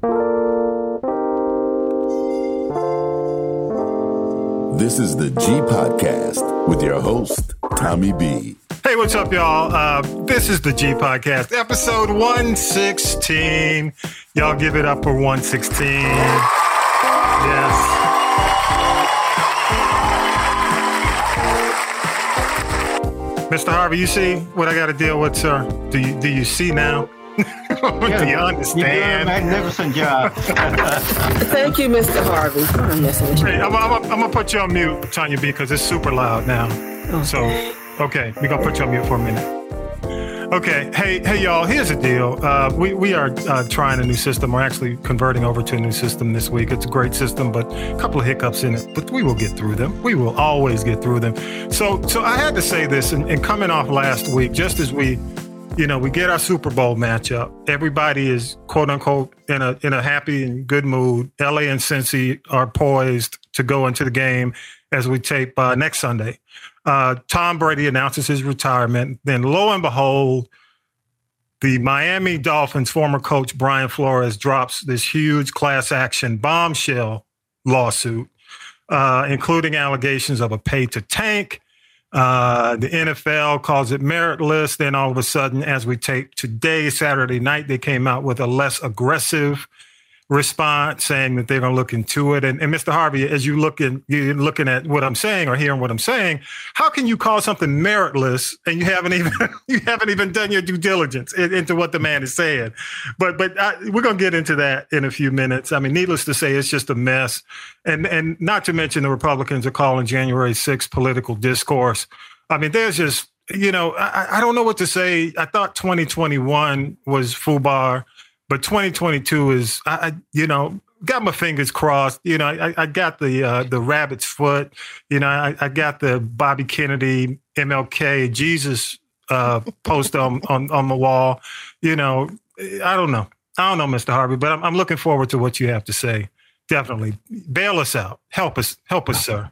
This is the G Podcast with your host, Tommy B. Hey, what's up, y'all? Uh, this is the G Podcast, episode 116. Y'all give it up for 116. Yes. Mr. Harvey, you see what I got to deal with, sir? Do you do you see now? Yeah, do you You did a understand? magnificent job. Thank you, Mr. Harvey. I'm messing with you. Hey, I'm, I'm, I'm gonna put you on mute, Tanya B, because it's super loud now. So, okay, we're gonna put you on mute for a minute. Okay, hey, hey, y'all. Here's the deal. Uh, we we are uh, trying a new system. We're actually converting over to a new system this week. It's a great system, but a couple of hiccups in it. But we will get through them. We will always get through them. So, so I had to say this, and, and coming off last week, just as we, you know, we get our Super Bowl matchup. Everybody is quote unquote in a in a happy and good mood. LA and Cincy are poised to go into the game as we tape uh, next Sunday. Uh, Tom Brady announces his retirement. Then, lo and behold, the Miami Dolphins former coach Brian Flores drops this huge class action bombshell lawsuit, uh, including allegations of a pay to tank. Uh, the NFL calls it meritless. Then all of a sudden, as we tape today, Saturday night, they came out with a less aggressive response saying that they're going to look into it. And, and Mr. Harvey, as you look in, you're looking at what I'm saying or hearing what I'm saying, how can you call something meritless and you haven't even you haven't even done your due diligence in- into what the man is saying? But but I, we're going to get into that in a few minutes. I mean, needless to say, it's just a mess, and and not to mention the Republicans are calling January 6th political discourse. I mean, there's just you know I, I don't know what to say. I thought 2021 was FUBAR but 2022 is I, you know got my fingers crossed. You know i, I got the uh, the rabbit's foot. You know I, I got the bobby kennedy mlk jesus uh, post on, on on the wall. You know i don't know. I don't know mr harvey but i'm, I'm looking forward to what you have to say. Definitely. Bail us out. Help us help us sir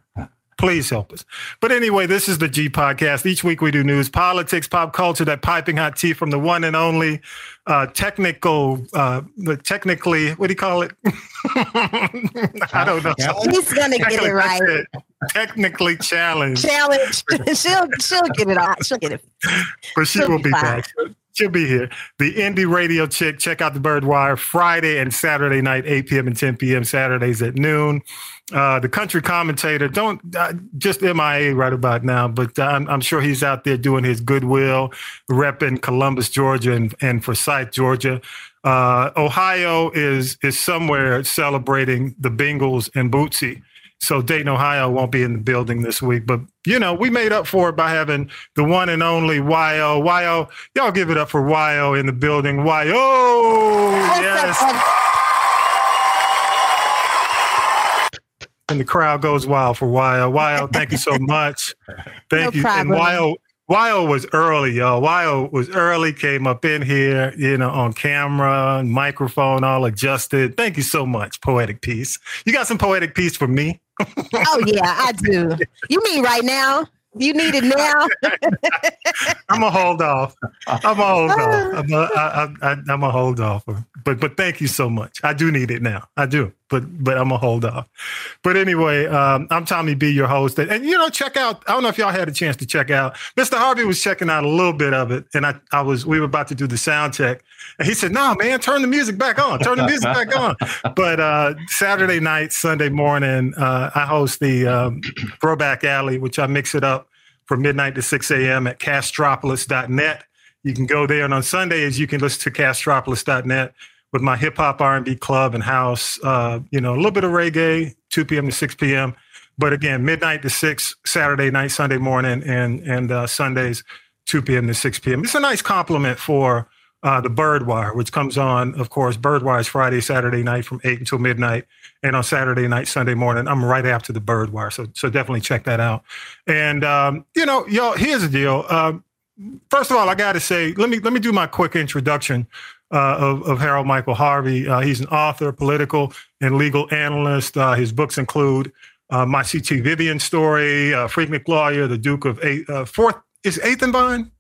Please help us. But anyway, this is the G podcast. Each week we do news, politics, pop culture, that piping hot tea from the one and only uh, technical, uh, the technically, what do you call it? I don't know. He's gonna get it right. It. Technically challenged, Challenge. she'll she'll get it all. She'll get it. but she She'll will be be back. She'll be here. The indie radio chick. Check out the Bird Wire Friday and Saturday night, 8 p.m. and 10 p.m. Saturdays at noon. Uh, the country commentator, don't uh, just MIA right about now, but uh, I'm, I'm sure he's out there doing his goodwill, repping Columbus, Georgia, and, and Forsyth, Georgia. Uh, Ohio is is somewhere celebrating the Bengals and Bootsy. So Dayton, Ohio won't be in the building this week, but you know we made up for it by having the one and only Yo. Yo, y'all give it up for Yo in the building. Yo, yes. and the crowd goes wild for Yo. Yo, thank you so much. Thank No you. And problem. Yo, Yo was early, y'all. Yo was early, came up in here, you know, on camera, microphone all adjusted. Thank you so much, Poetic Piece. You got some Poetic Piece for me? Oh yeah, I do. You mean right now? You need it now? I'm gonna hold off. I'm gonna hold off. I'm gonna, I, I, I'm gonna hold off. But but thank you so much. I do need it now. I do. But but I'm gonna hold off. But anyway, um, I'm Tommy B, your host, and, and you know, check out. I don't know if y'all had a chance to check out. Mr. Harvey was checking out a little bit of it, and I I was we were about to do the sound check, and he said, "No, man, turn the music back on. Turn the music back on." But uh, Saturday night, Sunday morning, uh, I host the um, Throwback Alley, which I mix it up from midnight to 6 a.m. at castropolis.net. You can go there, and on Sundays you can listen to castropolis.net with my hip hop R&B club and house. Uh, you know, a little bit of reggae, 2 p.m. to 6 p.m. But again, midnight to 6 Saturday night, Sunday morning, and and uh, Sundays 2 p.m. to 6 p.m. It's a nice compliment for uh, the Birdwire, which comes on, of course, Birdwire is Friday, Saturday night from 8 until midnight. And on Saturday night, Sunday morning, I'm right after the Birdwire. So, so definitely check that out. And, um, you know, y'all, here's the deal. Um, first of all, I got to say, let me, let me do my quick introduction uh, of, of Harold Michael Harvey. Uh, he's an author, political and legal analyst. Uh, his books include uh, My C.T. Vivian Story, uh, Freak Lawyer, The Duke of Eight, uh, Fourth, is Eighth and Vine?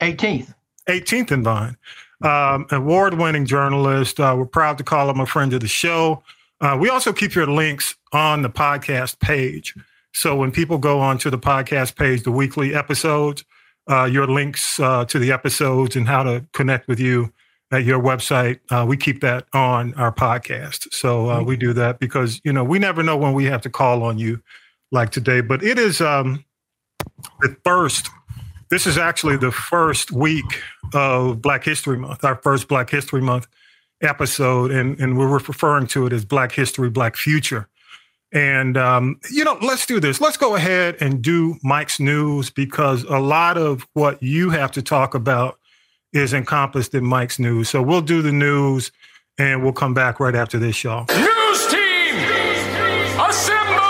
18th. 18th and Vine. um, award-winning journalist. Uh, we're proud to call him a friend of the show. Uh, we also keep your links on the podcast page. So when people go onto the podcast page, the weekly episodes, uh, your links uh, to the episodes and how to connect with you at your website, uh, we keep that on our podcast. So uh, we do that because you know we never know when we have to call on you like today. But it is um, the first. This is actually the first week of Black History Month, our first Black History Month episode, and and we're referring to it as Black History, Black Future. And um, you know, let's do this. Let's go ahead and do Mike's news because a lot of what you have to talk about is encompassed in Mike's news. So we'll do the news, and we'll come back right after this, y'all. News team, assemble!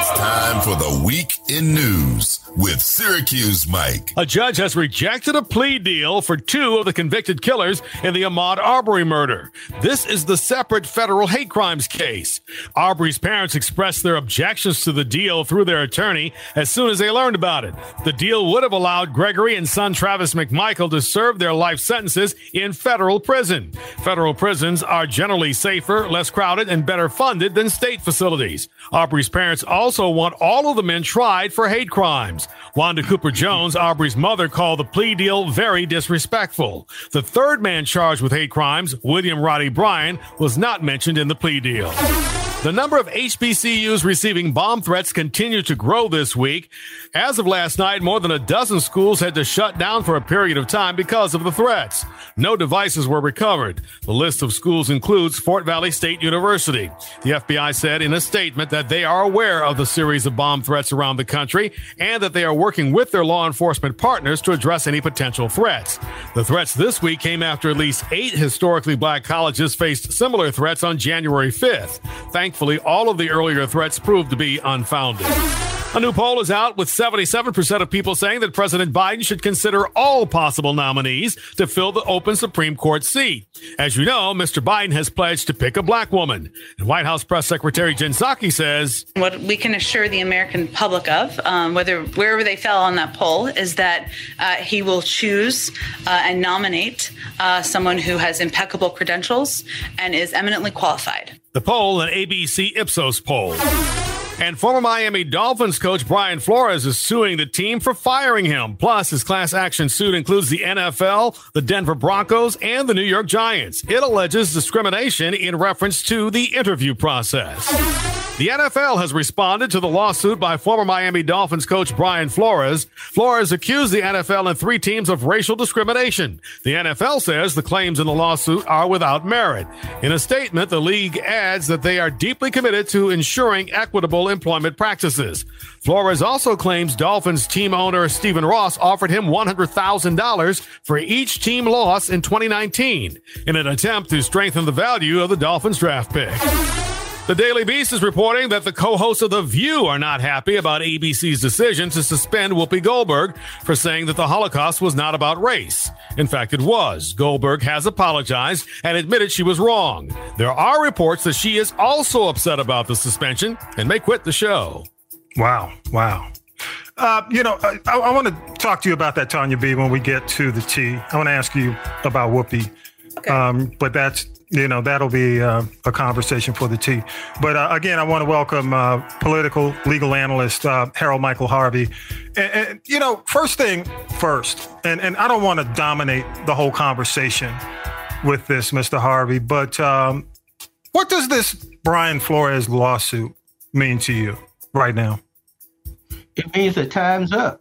It's time for the week in news with Syracuse Mike. A judge has rejected a plea deal for two of the convicted killers in the Ahmaud Arbery murder. This is the separate federal hate crimes case. Arbery's parents expressed their objections to the deal through their attorney as soon as they learned about it. The deal would have allowed Gregory and son Travis McMichael to serve their life sentences in federal prison. Federal prisons are generally safer, less crowded, and better funded than state facilities. Arbery's parents also want all of the men tried for hate crimes. Wanda Cooper Jones, Arbery's mother, called the plea deal very disrespectful. The third man charged with hate crimes, William Roddy Bryan, was not mentioned in the plea deal. The number of HBCUs receiving bomb threats continued to grow this week. As of last night, more than a dozen schools had to shut down for a period of time because of the threats. No devices were recovered. The list of schools includes Fort Valley State University. The FBI said in a statement that they are aware of the series of bomb threats around the country and that they are working with their law enforcement partners to address any potential threats. The threats this week came after at least eight historically black colleges faced similar threats on January 5th. Thankfully, all of the earlier threats proved to be unfounded. A new poll is out with 77% of people saying that President Biden should consider all possible nominees to fill the open Supreme Court seat. As you know, Mr. Biden has pledged to pick a black woman. And White House Press Secretary Jen Psaki says What we can assure the American public of, um, whether wherever they fell on that poll, is that uh, he will choose uh, and nominate uh, someone who has impeccable credentials and is eminently qualified. The poll, an ABC Ipsos poll. And former Miami Dolphins coach Brian Flores is suing the team for firing him. Plus, his class action suit includes the NFL, the Denver Broncos, and the New York Giants. It alleges discrimination in reference to the interview process. The NFL has responded to the lawsuit by former Miami Dolphins coach Brian Flores. Flores accused the NFL and three teams of racial discrimination. The NFL says the claims in the lawsuit are without merit. In a statement, the league adds that they are deeply committed to ensuring equitable employment practices. Flores also claims Dolphins team owner Stephen Ross offered him $100,000 for each team loss in 2019 in an attempt to strengthen the value of the Dolphins draft pick. The Daily Beast is reporting that the co-hosts of The View are not happy about ABC's decision to suspend Whoopi Goldberg for saying that the Holocaust was not about race. In fact, it was. Goldberg has apologized and admitted she was wrong. There are reports that she is also upset about the suspension and may quit the show. Wow, wow. Uh, you know, I, I want to talk to you about that, Tanya B. When we get to the T, I want to ask you about Whoopi. Okay. Um, but that's you know that'll be uh, a conversation for the tea. But uh, again, I want to welcome uh, political legal analyst uh, Harold Michael Harvey. And, and, you know, first thing first, and and I don't want to dominate the whole conversation with this, Mr. Harvey. But um, what does this Brian Flores lawsuit mean to you right now? It means that time's up.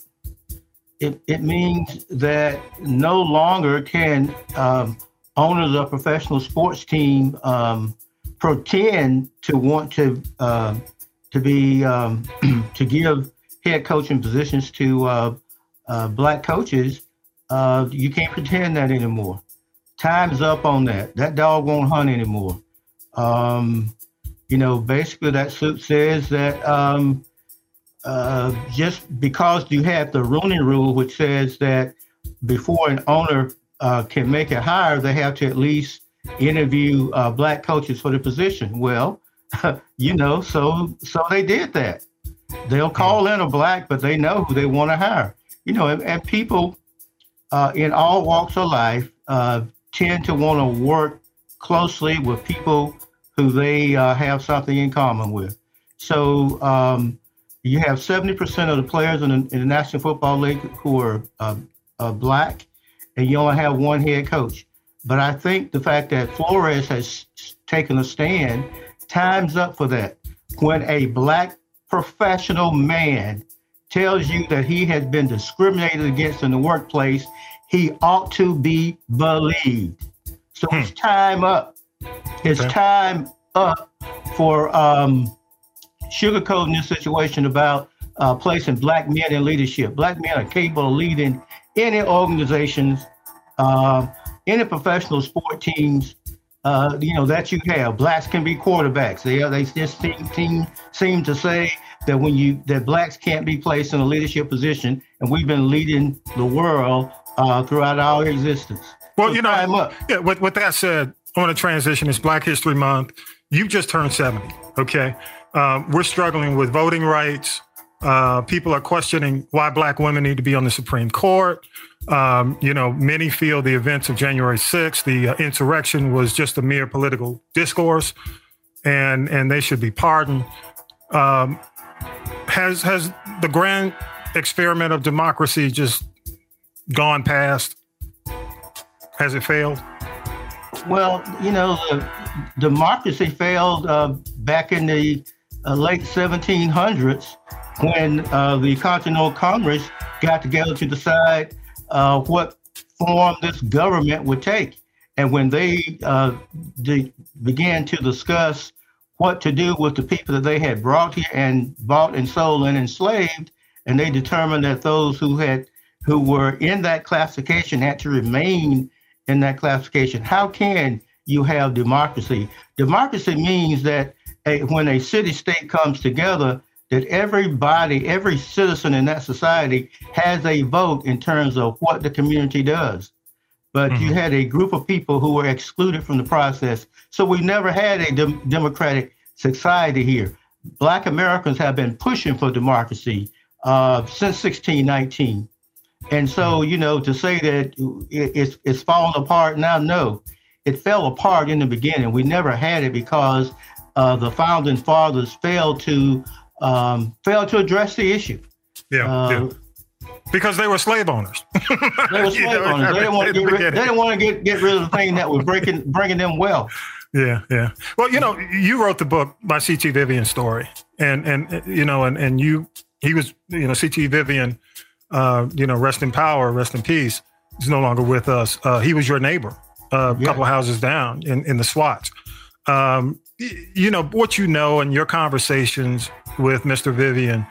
It, it means that no longer can um, owners of professional sports team um, pretend to want to uh, to be um, to give head coaching positions to uh, uh, black coaches. Uh, you can't pretend that anymore. Time's up on that. That dog won't hunt anymore. Um, you know, basically, that suit says that um, uh, just because you have the Rooney Rule, which says that before an owner uh, can make it higher, they have to at least interview uh, black coaches for the position. Well, you know, so so they did that. They'll call in a black, but they know who they want to hire. You know, and, and people uh, in all walks of life uh, tend to want to work closely with people who they uh, have something in common with. So um, you have 70% of the players in the, in the National Football League who are uh, uh, black, and you only have one head coach. But I think the fact that Flores has taken a stand, time's up for that. When a black professional man tells you that he has been discriminated against in the workplace, he ought to be believed. So hmm. it's time up. It's okay. time up for um, sugarcoating this situation about uh, placing black men in leadership. Black men are capable of leading any organizations, uh, any professional sport teams, uh, you know, that you have. Blacks can be quarterbacks. They they just seem, seem, seem to say that when you that blacks can't be placed in a leadership position, and we've been leading the world uh, throughout our existence. Well, so you know, yeah. With, with that said, I want to transition. It's Black History Month. You just turned seventy. Okay, um, we're struggling with voting rights. Uh, people are questioning why black women need to be on the Supreme Court. Um, you know, many feel the events of January 6th, the uh, insurrection, was just a mere political discourse, and and they should be pardoned. Um, has has the grand experiment of democracy just gone past? Has it failed? Well, you know, democracy failed uh, back in the uh, late 1700s when uh, the Continental Congress got together to decide uh, what form this government would take. And when they uh, de- began to discuss what to do with the people that they had brought here and bought and sold and enslaved, and they determined that those who had who were in that classification had to remain in that classification. How can you have democracy? Democracy means that a, when a city state comes together, that everybody, every citizen in that society has a vote in terms of what the community does. But mm-hmm. you had a group of people who were excluded from the process. So we never had a de- democratic society here. Black Americans have been pushing for democracy uh, since 1619. And so, mm-hmm. you know, to say that it's, it's falling apart now, no, it fell apart in the beginning. We never had it because uh, the founding fathers failed to um, failed to address the issue. Yeah, uh, yeah. Because they were slave owners. they were slave know, owners. They didn't want to get rid, they didn't want to get, get rid of the thing that was breaking bringing them wealth. Yeah, yeah. Well, you know, you wrote the book by C.T. Vivian story, and and you know, and and you he was you know C.T. Vivian, uh, you know, rest in power, rest in peace. He's no longer with us. Uh, he was your neighbor, uh, a yeah. couple houses down in in the SWATs. Um, you know what you know in your conversations with Mr. Vivian.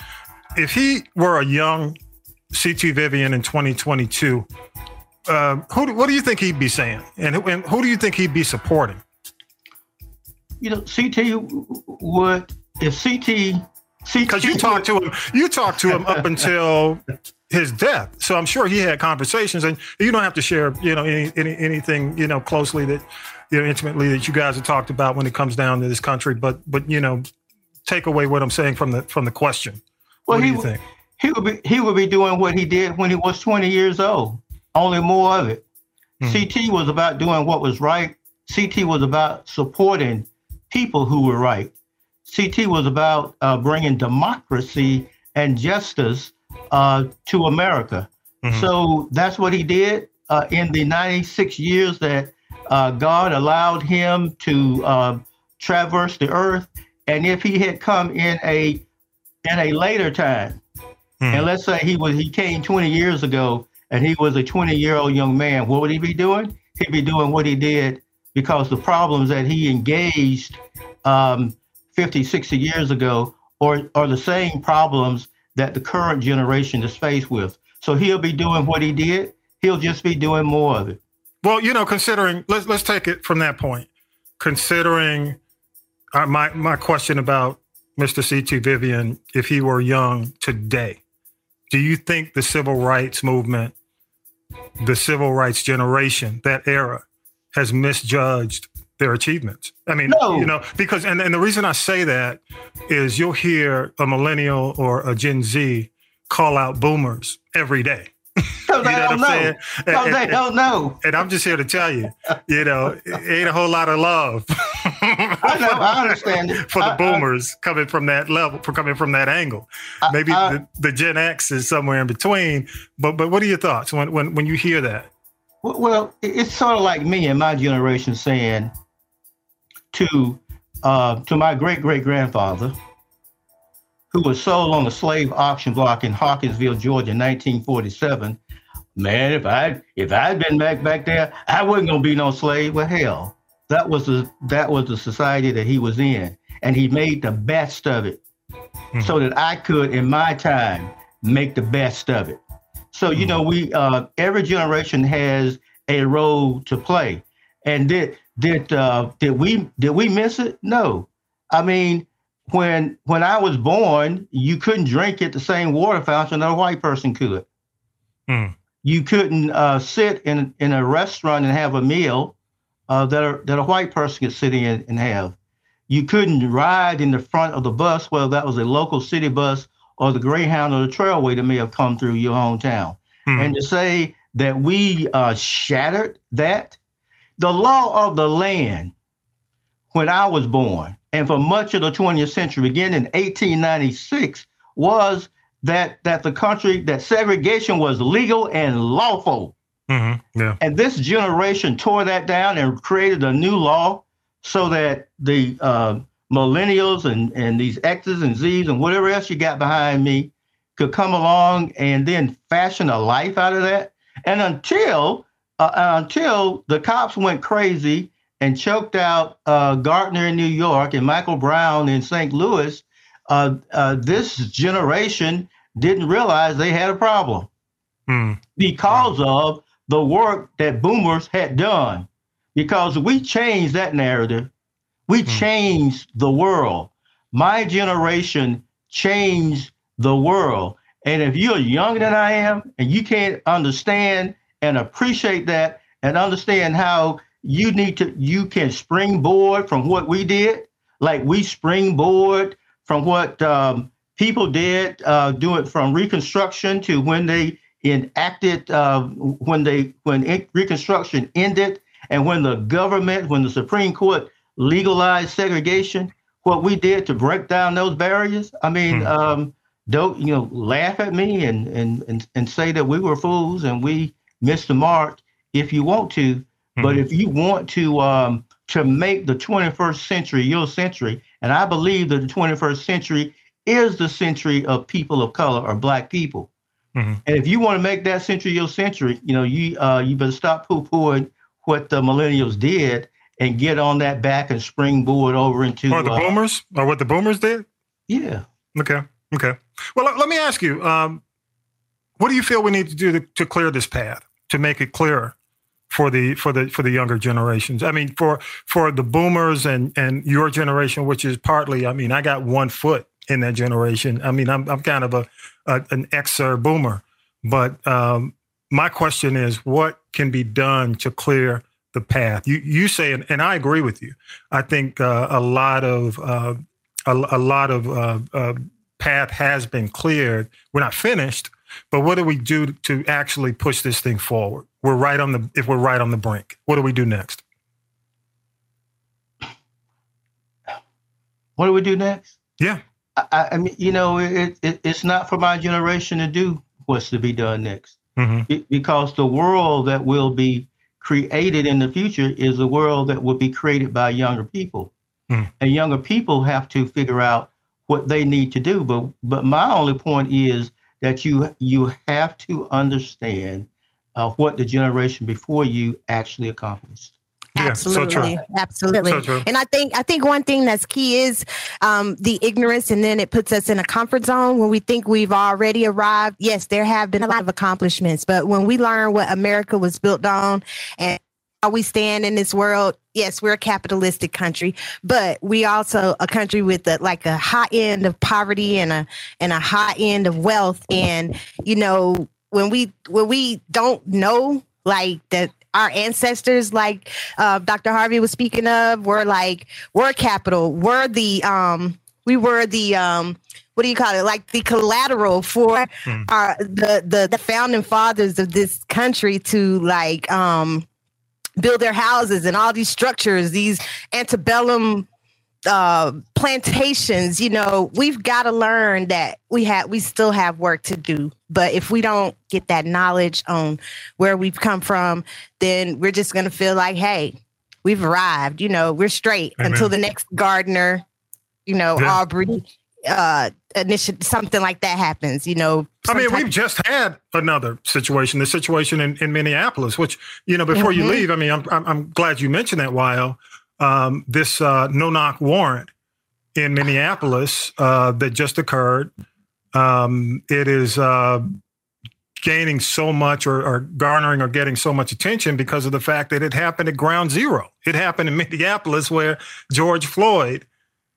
If he were a young CT Vivian in 2022, uh, who, what do you think he'd be saying, and who, and who do you think he'd be supporting? You know, CT would if CT because you talked to him, you talked to him up until his death. So I'm sure he had conversations, and you don't have to share, you know, any, any anything, you know, closely that you know intimately that you guys have talked about when it comes down to this country. But but you know, take away what I'm saying from the from the question. Well, what do you think? He would be he would be doing what he did when he was 20 years old. Only more of it. Mm-hmm. CT was about doing what was right. CT was about supporting people who were right. CT was about uh, bringing democracy and justice uh, to America. Mm-hmm. So that's what he did uh, in the 96 years that God allowed him to uh, traverse the earth. And if he had come in a in a later time, hmm. and let's say he was he came 20 years ago and he was a 20 year old young man, what would he be doing? He'd be doing what he did because the problems that he engaged um, 50, 60 years ago are, are the same problems that the current generation is faced with. So he'll be doing what he did. He'll just be doing more of it. Well, you know, considering let's let's take it from that point. Considering uh, my my question about Mr. C.T. Vivian, if he were young today, do you think the civil rights movement, the civil rights generation, that era, has misjudged their achievements? I mean, no. you know, because and, and the reason I say that is you'll hear a millennial or a Gen Z call out boomers every day Because they don't know. Because they don't know. And I'm just here to tell you, you know, it ain't a whole lot of love. I know. I understand it. For the I- I- boomers coming from that level, for coming from that angle. Maybe I- the, the Gen X is somewhere in between. But but what are your thoughts when when, when you hear that? Well, well, it's sort of like me and my generation saying to uh, to my great great grandfather, who was sold on the slave auction block in Hawkinsville, Georgia, in 1947. Man, if I if I'd been back back there, I wasn't gonna be no slave. Well, hell, that was the that was the society that he was in, and he made the best of it, so that I could, in my time, make the best of it. So you know, we uh, every generation has a role to play, and did did uh, did we did we miss it? No, I mean when when I was born, you couldn't drink at the same water fountain that a white person could. Hmm. You couldn't uh, sit in in a restaurant and have a meal uh, that a, that a white person could sit in and have. You couldn't ride in the front of the bus, whether that was a local city bus or the Greyhound or the Trailway that may have come through your hometown. And to say that we uh, shattered that, the law of the land when I was born and for much of the 20th century, beginning in 1896, was that that the country that segregation was legal and lawful. Mm-hmm. Yeah. And this generation tore that down and created a new law so that the uh, millennials and, and these X's and Z's and whatever else you got behind me could come along and then fashion a life out of that. And until uh, until the cops went crazy and choked out uh, Garner in New York and Michael Brown in St. Louis, uh, uh, this generation didn't realize they had a problem Hmm. because of the work that boomers had done. Because we changed that narrative, we changed the world. My generation changed the world. And if you're younger than I am and you can't understand and appreciate that and understand how you need to, you can springboard from what we did, like we springboard from what um, people did, uh, do it from Reconstruction to when they enacted, uh, when they when Reconstruction ended, and when the government, when the Supreme Court legalized segregation, what we did to break down those barriers. I mean, um, don't you know, laugh at me and and and and say that we were fools and we missed the mark. If you want to, but if you want to um, to make the 21st century your century, and I believe that the 21st century is the century of people of color or black people. Mhm. And if you want to make that century your century, you know, you uh, you better stop poo-pooing what the millennials did and get on that back and springboard over into Or the uh, boomers, or what the boomers did. Yeah. Okay. Okay. Well, let, let me ask you, um, what do you feel we need to do to, to clear this path to make it clearer for the for the for the younger generations? I mean, for for the boomers and and your generation, which is partly, I mean, I got one foot in that generation. I mean, I'm I'm kind of a, a an ex-er boomer, but um, my question is, what can be done to clear the path? You you say, and, and I agree with you. I think uh, a lot of uh, a, a lot of uh, uh, path has been cleared. We're not finished, but what do we do to actually push this thing forward? We're right on the if we're right on the brink. What do we do next? What do we do next? Yeah. I- I, mean, you know, it, it it's not for my generation to do what's to be done next. Mhm. Be- because the world that will be created in the future is a world that will be created by younger people, Hmm. and younger people have to figure out what they need to do. But but my only point is that you you have to understand uh, what the generation before you actually accomplished. Yeah, so. Absolutely, absolutely. So. And I think I think one thing that's key is um, the ignorance, and then it puts us in a comfort zone when we think we've already arrived. Yes, there have been a lot of accomplishments, but when we learn what America was built on and how we stand in this world, yes, we're a capitalistic country, but we also a country with a, like a high end of poverty and a and a high end of wealth. And you know, when we when we don't know like that our ancestors like uh, dr harvey was speaking of were like were capital were the um We were the um, what do you call it? Like the collateral for mm. our the, the the founding fathers of this country to like um build their houses and all these structures, these antebellum uh, plantations. You know, we've got to learn that we have we still have work to do. But if we don't get that knowledge on where we've come from, then we're just gonna feel like, hey, we've arrived. You know, we're straight Amen. until the next gardener, you know, yeah. Arbery uh initiative something like that happens you know i mean we've just had another situation the situation in, in minneapolis which you know before mm-hmm. you leave i mean I'm, I'm, I'm glad you mentioned that while um, this uh, no knock warrant in minneapolis uh, that just occurred um, it is uh, gaining so much or, or, garnering or getting so much attention because of the fact that it happened at ground zero. It happened in Minneapolis where George Floyd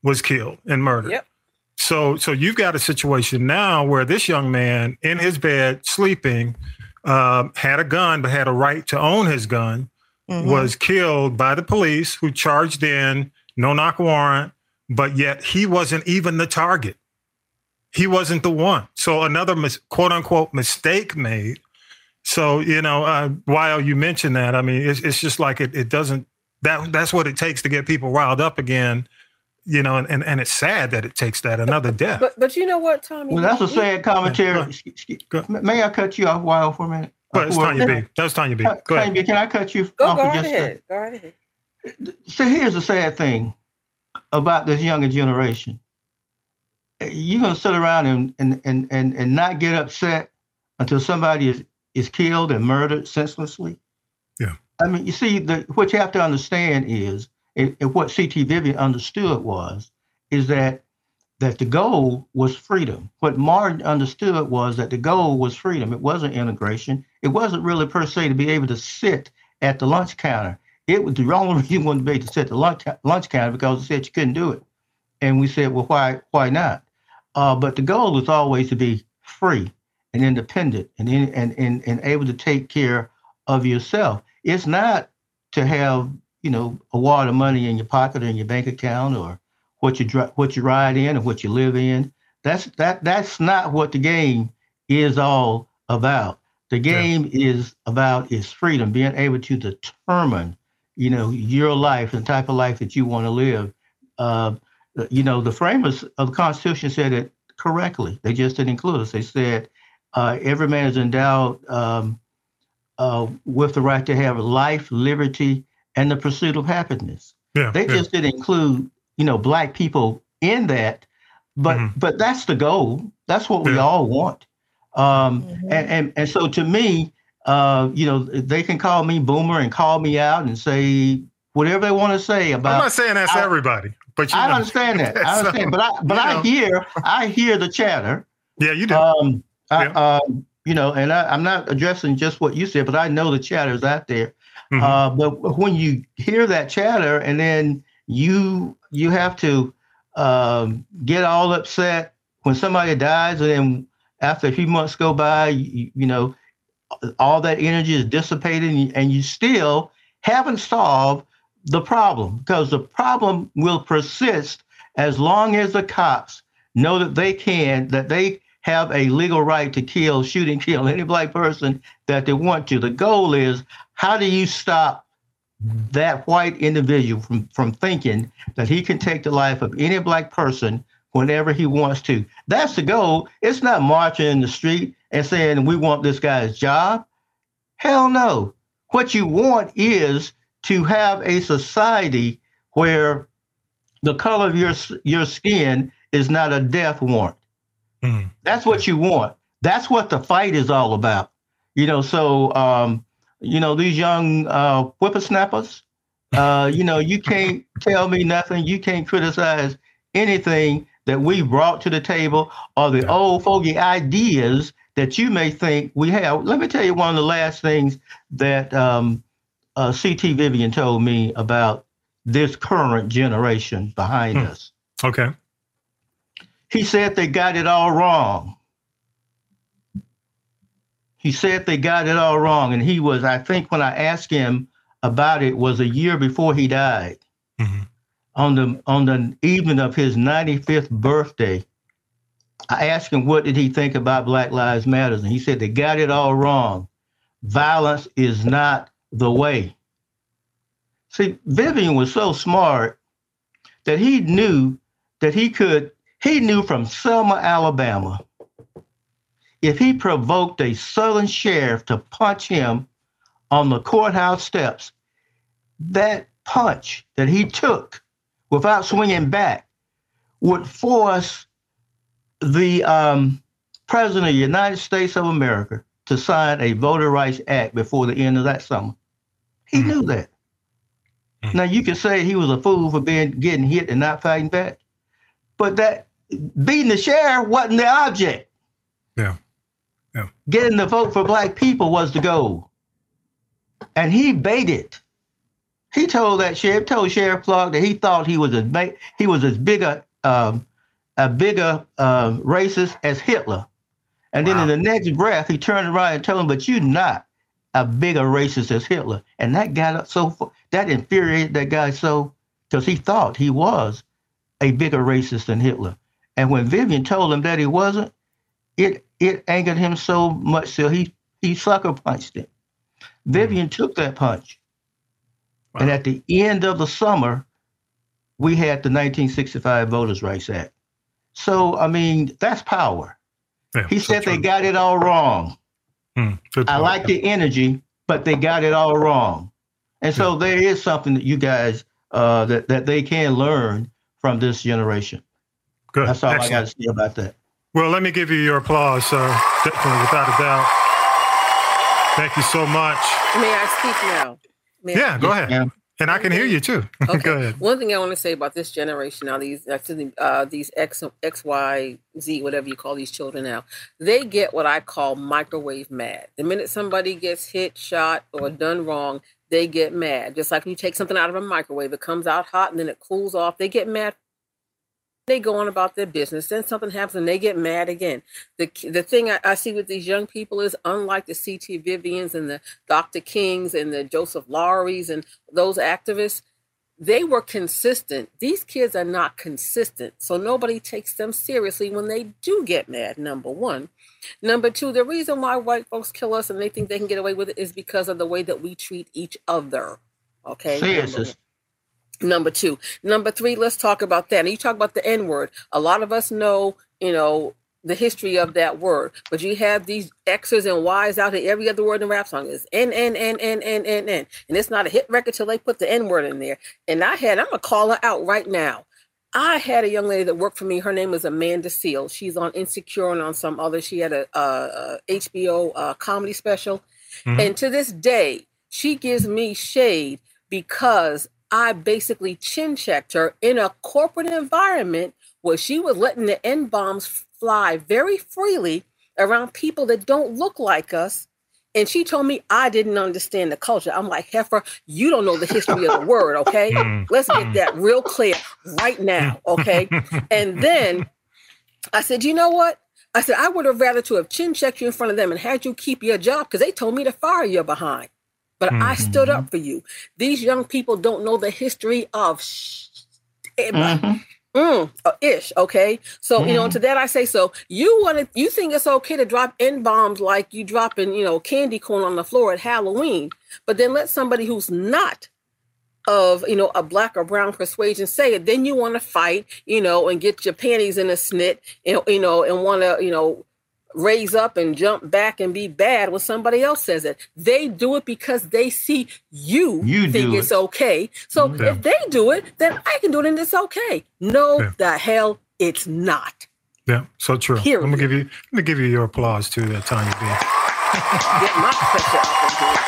was killed and murdered. Yep. So, so you've got a situation now where this young man in his bed sleeping um, had a gun, but had a right to own his gun, mm-hmm. was killed by the police who charged in, no knock warrant, but yet he wasn't even the target he wasn't the one. So another mis- quote unquote mistake made. So you know, uh, while you mentioned that, I mean, it's, it's just like it, it doesn't. That that's what it takes to get people riled up again. You know, and, and, and it's sad that it takes that another death. But but you know what, Tommy? Well, that's a sad commentary. May I cut you off while for a minute? But it's Tanya B. That's Tanya B. Go Tanya B, can I cut you go, off? Go right ahead. Go right ahead. So here's the sad thing about this younger generation you're gonna sit around and and and and, and not get upset until somebody is is killed and murdered senselessly. Yeah. I mean, you see, the, what you have to understand is, and, and what C.T. Vivian understood was, is that that the goal was freedom. What Martin understood was that the goal was freedom. It wasn't integration. It wasn't really per se to be able to sit at the lunch counter. It was the only reason you wanted to be able to sit at the lunch, lunch counter because they said you couldn't do it. And we said, well, why why not? Uh, but the goal is always to be free and independent and, in, and, and, and able to take care of yourself. It's not to have, you know, a wad of money in your pocket or in your bank account or what you what you ride in or what you live in. That's that that's not what the game is all about. The game yeah. is about is freedom, being able to determine, you know, your life and the type of life that you want to live. Uh, you know, the framers of the Constitution said it correctly. They just didn't include us. They said uh, every man is endowed um, uh, with the right to have life, liberty, and the pursuit of happiness. Yeah, they yeah. just didn't include, you know, black people in that, but mm-hmm. but that's the goal. That's what yeah. we all want. Um, mm-hmm. and, and and so to me, uh, you know, they can call me boomer and call me out and say whatever they want to say about. I'm not saying that's I, everybody. But I know, understand that. I understand, so, but I but I know. hear I hear the chatter. Yeah, you do. Um, I, um, you know, and I, am not addressing just what you said, but I know the chatter is out there. Mm-hmm. Uh, but when you hear that chatter, and then you you have to um, get all upset when somebody dies, and then after a few months go by, you, you know, all that energy is dissipated, and you, and you still haven't solved the problem because the problem will persist as long as the cops know that they can, that they have a legal right to kill, shoot, and kill any black person that they want to. The goal is how do you stop that white individual from, from thinking that he can take the life of any black person whenever he wants to? That's the goal. It's not marching in the street and saying we want this guy's job. Hell no. What you want is to have a society where the color of your your skin is not a death warrant. Mm. That's what you want. That's what the fight is all about. You know, so um, you know these young uh, whippersnappers. Uh, you know, you can't tell me nothing. You can't criticize anything that we brought to the table or the yeah. old fogey ideas that you may think we have. Let me tell you one of the last things that um, uh, CT Vivian told me about this current generation behind hmm. us. Okay. He said they got it all wrong. He said they got it all wrong. And he was, I think, when I asked him about it, was a year before he died. Mm-hmm. on the on the evening of his 95th birthday, I asked him what did he think about Black Lives Matters, and he said they got it all wrong. Violence is not the way. See, Vivian was so smart that he knew that he could. He knew from Selma, Alabama, if he provoked a Southern sheriff to punch him on the courthouse steps, that punch that he took without swinging back would force the um, president of the United States of America to sign a voter rights act before the end of that summer. He mm. knew that. Mm. Now you can say he was a fool for being getting hit and not fighting back, but that beating the sheriff wasn't the object. Yeah. Yeah. Getting the vote for black people was the goal. And he baited. He told that sheriff, told Sheriff Clark that he thought he was as he was as big a um, a bigger uh, racist as Hitler. And wow. then in the next breath, he turned around and told him, "But you're not a bigger racist as Hitler." And that got so that infuriated that guy so because he thought he was a bigger racist than Hitler. And when Vivian told him that he wasn't, it it angered him so much so he he sucker punched it. Hmm. Vivian took that punch. Wow. And at the end of the summer, we had the 1965 Voters' Rights Act. So, I mean, that's power. Yeah, he said they got it all wrong. Hmm, I like the energy, but they got it all wrong. And so yeah. there is something that you guys uh, that that they can learn from this generation. Good. That's all Excellent. I got to say about that. Well, let me give you your applause, sir. Definitely, without a doubt. Thank you so much. May I speak now? May yeah, I go ahead. Yeah. And I can hear you too. Okay. Go ahead. One thing I want to say about this generation now, these uh, these X X Y Z, whatever you call these children now, they get what I call microwave mad. The minute somebody gets hit, shot, or done wrong, they get mad. Just like when you take something out of a microwave, it comes out hot and then it cools off. They get mad they go on about their business. Then something happens and they get mad again. The the thing I, I see with these young people is unlike the CT Vivians and the Dr. Kings and the Joseph Lowerys and those activists, they were consistent. These kids are not consistent. So nobody takes them seriously when they do get mad, number one. Number two, the reason why white folks kill us and they think they can get away with it is because of the way that we treat each other. Okay. Seriously. Number two. Number three, let's talk about that. And you talk about the N word. A lot of us know, you know, the history of that word. But you have these X's and Y's out here. Every other word in rap song is N, N, N, N, N, N, N. And it's not a hit record till they put the N word in there. And I had, I'm going to call her out right now. I had a young lady that worked for me. Her name is Amanda Seales. She's on Insecure and on some other. She had a, a, a HBO uh, comedy special. Mm-hmm. And to this day, she gives me shade because I basically chin checked her in a corporate environment where she was letting the N bombs fly very freely around people that don't look like us. And she told me I didn't understand the culture. I'm like, Heifer, you don't know the history of the word, okay? Mm. Let's get mm. that real clear right now, okay? and then I said, you know what? I said, I would have rather to have chin checked you in front of them and had you keep your job because they told me to fire you behind but mm-hmm. I stood up for you. These young people don't know the history of sh- mm-hmm. mm, uh, ish. Okay, so mm-hmm. you know mm-hmm. to that I say so. You want to? You think it's okay to drop n bombs like you dropping you know candy corn on the floor at Halloween, but then let somebody who's not of you know a black or brown persuasion say it then you want to fight you know and get your panties in a snit and you know and want to you know raise up and jump back and be bad when somebody else says it. They do it because they see you, you think it's it. okay. So yeah. if they do it, then I can do it and it's okay. No, yeah. the hell it's not. Yeah, so true. Period. I'm gonna give you I'm gonna give you your applause too, that Tanya B. Get my pressure in.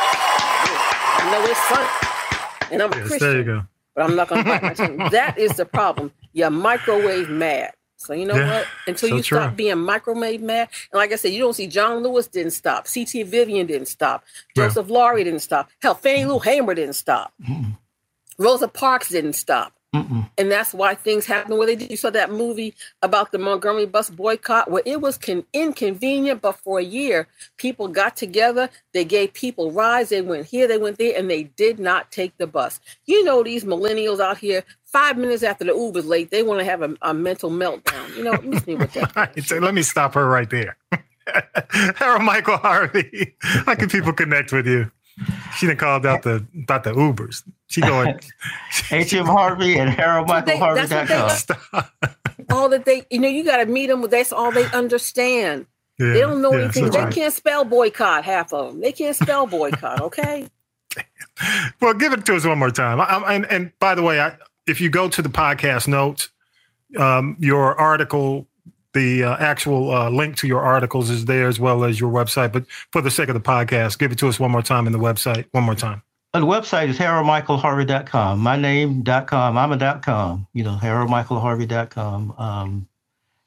I know it's fun. And I'm yes, a Christian. There you go. But I'm not gonna bite my tongue. That is the problem. You're microwave mad. So you know yeah, what? Until so you true. stop being microwave mad, and like I said, you don't see John Lewis didn't stop, CT Vivian didn't stop, Joseph yeah. Lowery didn't stop, hell, Fannie Lou Hamer didn't stop, mm. Rosa Parks didn't stop. Mm-mm. And that's why things happen where they did. You saw that movie about the Montgomery bus boycott, where it was con- inconvenient, but for a year, people got together. They gave people rides. They went here, they went there, and they did not take the bus. You know, these millennials out here, five minutes after the Uber's late, they want to have a, a mental meltdown. You know, miss me with that. Right, so let me stop her right there. Harold Michael Harvey. How can people connect with you? She didn't called out the about the Ubers. She going HM Harvey and Harold Michael They- Harvey. that's what they- all that they, you know, you got to meet them. That's all they understand. Yeah, they don't know yeah, anything. They right. can't spell boycott. Half of them. They can't spell boycott. Okay. Well, give it to us one more time. I, I, and, and by the way, I, if you go to the podcast notes, um, your article, the uh, actual uh, link to your articles is there as well as your website. But for the sake of the podcast, give it to us one more time in the website. One more time. The website is haroldmichaelharvey.com. My name.com. I'm a dot com. You know, haroldmichaelharvey.com. Um,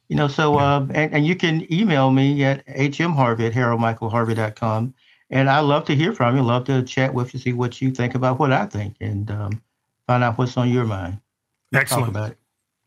you know, so uh, and, and you can email me at hmharvey at haroldmichaelharvey.com. And I love to hear from you. Love to chat with you, see what you think about what I think, and um, find out what's on your mind. Let's talk Excellent. about it.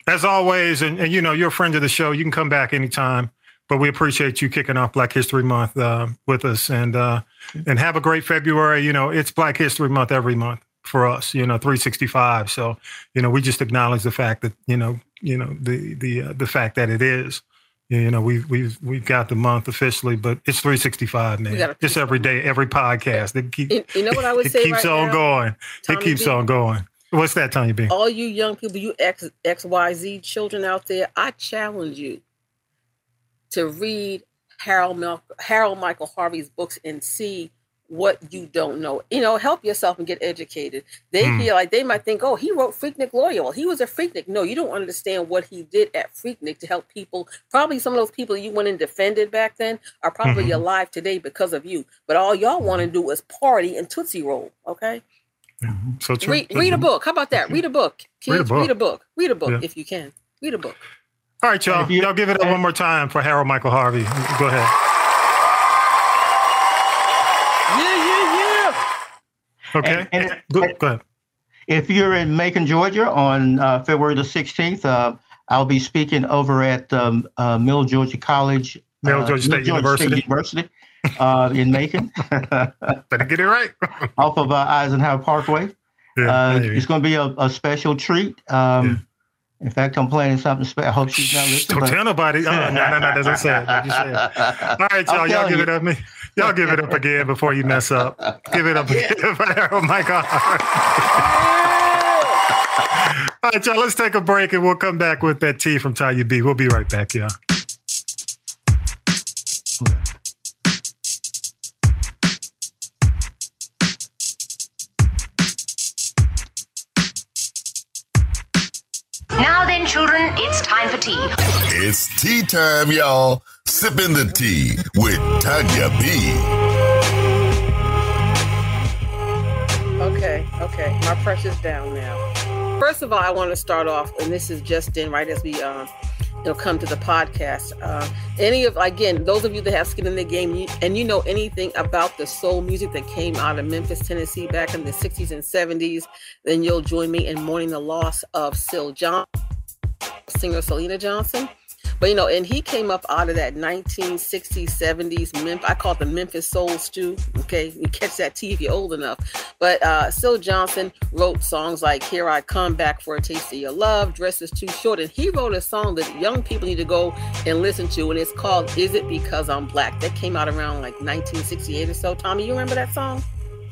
As always, and, and you know, you're a friend of the show. You can come back anytime. But we appreciate you kicking off Black History Month uh, with us, and uh, and have a great February. You know, it's Black History Month every month for us. You know, 365. So, you know, we just acknowledge the fact that you know, you know, the the uh, the fact that it is. You know, we've we've we've got the month officially, but it's 365, man. gotta It's every day, every podcast. It, keep, You, you know what I would it say keeps right on now? going. Tommy it keeps B? on going. What's that, Tanya B? All you young people, you X XYZ children out there, I challenge you to read Harold Mil- Harold Michael Harvey's books and see what you don't know. You know, help yourself and get educated. They Hmm. feel like they might think, oh, he wrote Freaknik. Well, he was a Freaknik. No, you don't understand what he did at Freaknik to help people. Probably some of those people you went and defended back then are probably Mhm. alive today because of you. But all y'all want to do is party and Tootsie Roll, okay? So true. Read, read a book. How about that? Read a book. Read a Kids, book. read a book. Read a book Yeah. if you can. Read a book. All right, y'all. You- y'all give it up one more time for Harold Michael Harvey. Go ahead. Yeah, yeah, yeah. Okay. And- and- go, go ahead. If you're in Macon, Georgia, on uh, February the 16th, uh, I'll be speaking over at um, uh, Middle Georgia College, Middle uh, Georgia State University. University uh, in Macon, Better get it right. off of uh, Eisenhower Parkway. Yeah, Uh, I hear you. it's going to be a, a special treat. Um, In fact, I'm planning something special. I hope she's not listening. Don't tell nobody. Oh, no, no, no, that's what I said. Don't you say. All right, y'all. Y'all give you. it up. Me. Y'all give it up again before you mess up. Give it up again for Harold Michael. All right, y'all. Let's take a break and we'll come back with that tea from Tanya B. We'll be right back, y'all. Time for tea. It's tea time, y'all. Sipping the tea with Tanya B. Okay, okay. My pressure's down now. First of all, I want to start off, and this is just in right as we um, you know, come to the podcast. Uh, any of again, those of you that have skin in the game, you, and you know anything about the soul music that came out of Memphis, Tennessee, back in the '60s and '70s, then you'll join me in mourning the loss of Syl Johnson, singer Syleena Johnson. But you know, and he came up out of that 1960s, 70s Memphis. I call it the Memphis Soul Stew. Okay, you catch that tea if you're old enough. But uh, Syl Johnson wrote songs like "Here I Come Back for a Taste of Your Love," "Dress Is Too Short," and he wrote a song that young people need to go and listen to, and it's called "Is It Because I'm Black." That came out around like 1968 or so. Tommy, you remember that song?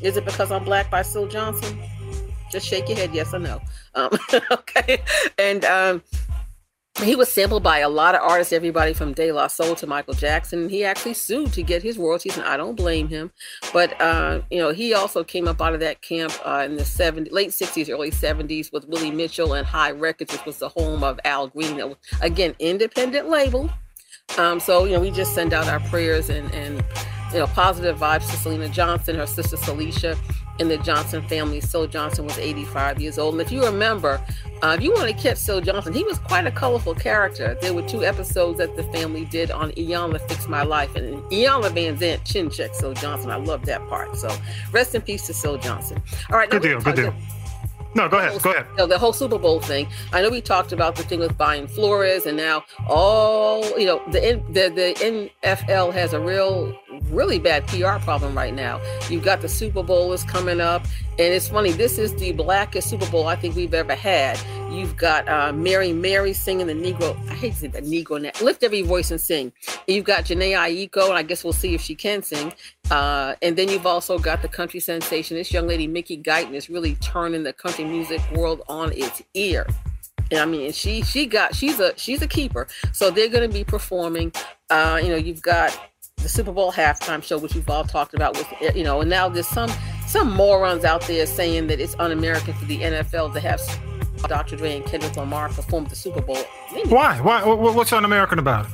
"Is It Because I'm Black" by Syl Johnson? Just shake your head, yes or no. Um, okay, and um, he was sampled by a lot of artists, everybody from De La Soul to Michael Jackson. He actually sued to get his royalties, and I don't blame him. But uh, you know, he also came up out of that camp uh, in the 70s, late 60s, early 70s with Willie Mitchell and Hi Records, which was the home of Al Green. That was, again, independent label. Um, so you know, we just send out our prayers and and you know positive vibes to Syleena Johnson, her sister Celicia, and the Johnson family. Syl Johnson was 85 years old, and if you remember, uh, if you want to catch Syl Johnson, he was quite a colorful character. There were two episodes that the family did on Iyanla Fix My Life, and Iyanla Vanzant chin checked Syl Johnson. I love that part. So rest in peace to Syl Johnson. All right, Good deal, good talk- No, go ahead. whole- Go ahead. you know, the whole Super Bowl thing. I know we talked about the thing with Brian Flores, and now all you know, the the the NFL has a real, really bad PR problem right now. You've got the Super Bowl is coming up, and it's funny. This is the blackest Super Bowl I think we've ever had. You've got uh, Mary Mary singing the Negro. I hate to say the Negro. na- Lift every voice and sing. You've got Jhené Aiko, and I guess we'll see if she can sing. Uh, and then you've also got the country sensation. This young lady, Mickey Guyton, is really turning the country music world on its ear. And I mean, she she got she's a she's a keeper. So they're going to be performing. Uh, you know, you've got the Super Bowl halftime show, which we've all talked about with you know, and now there's some some morons out there saying that it's un-American for the NFL to have Dr. Dre and Kendrick Lamar performed the Super Bowl. Why? Why? What's un-American about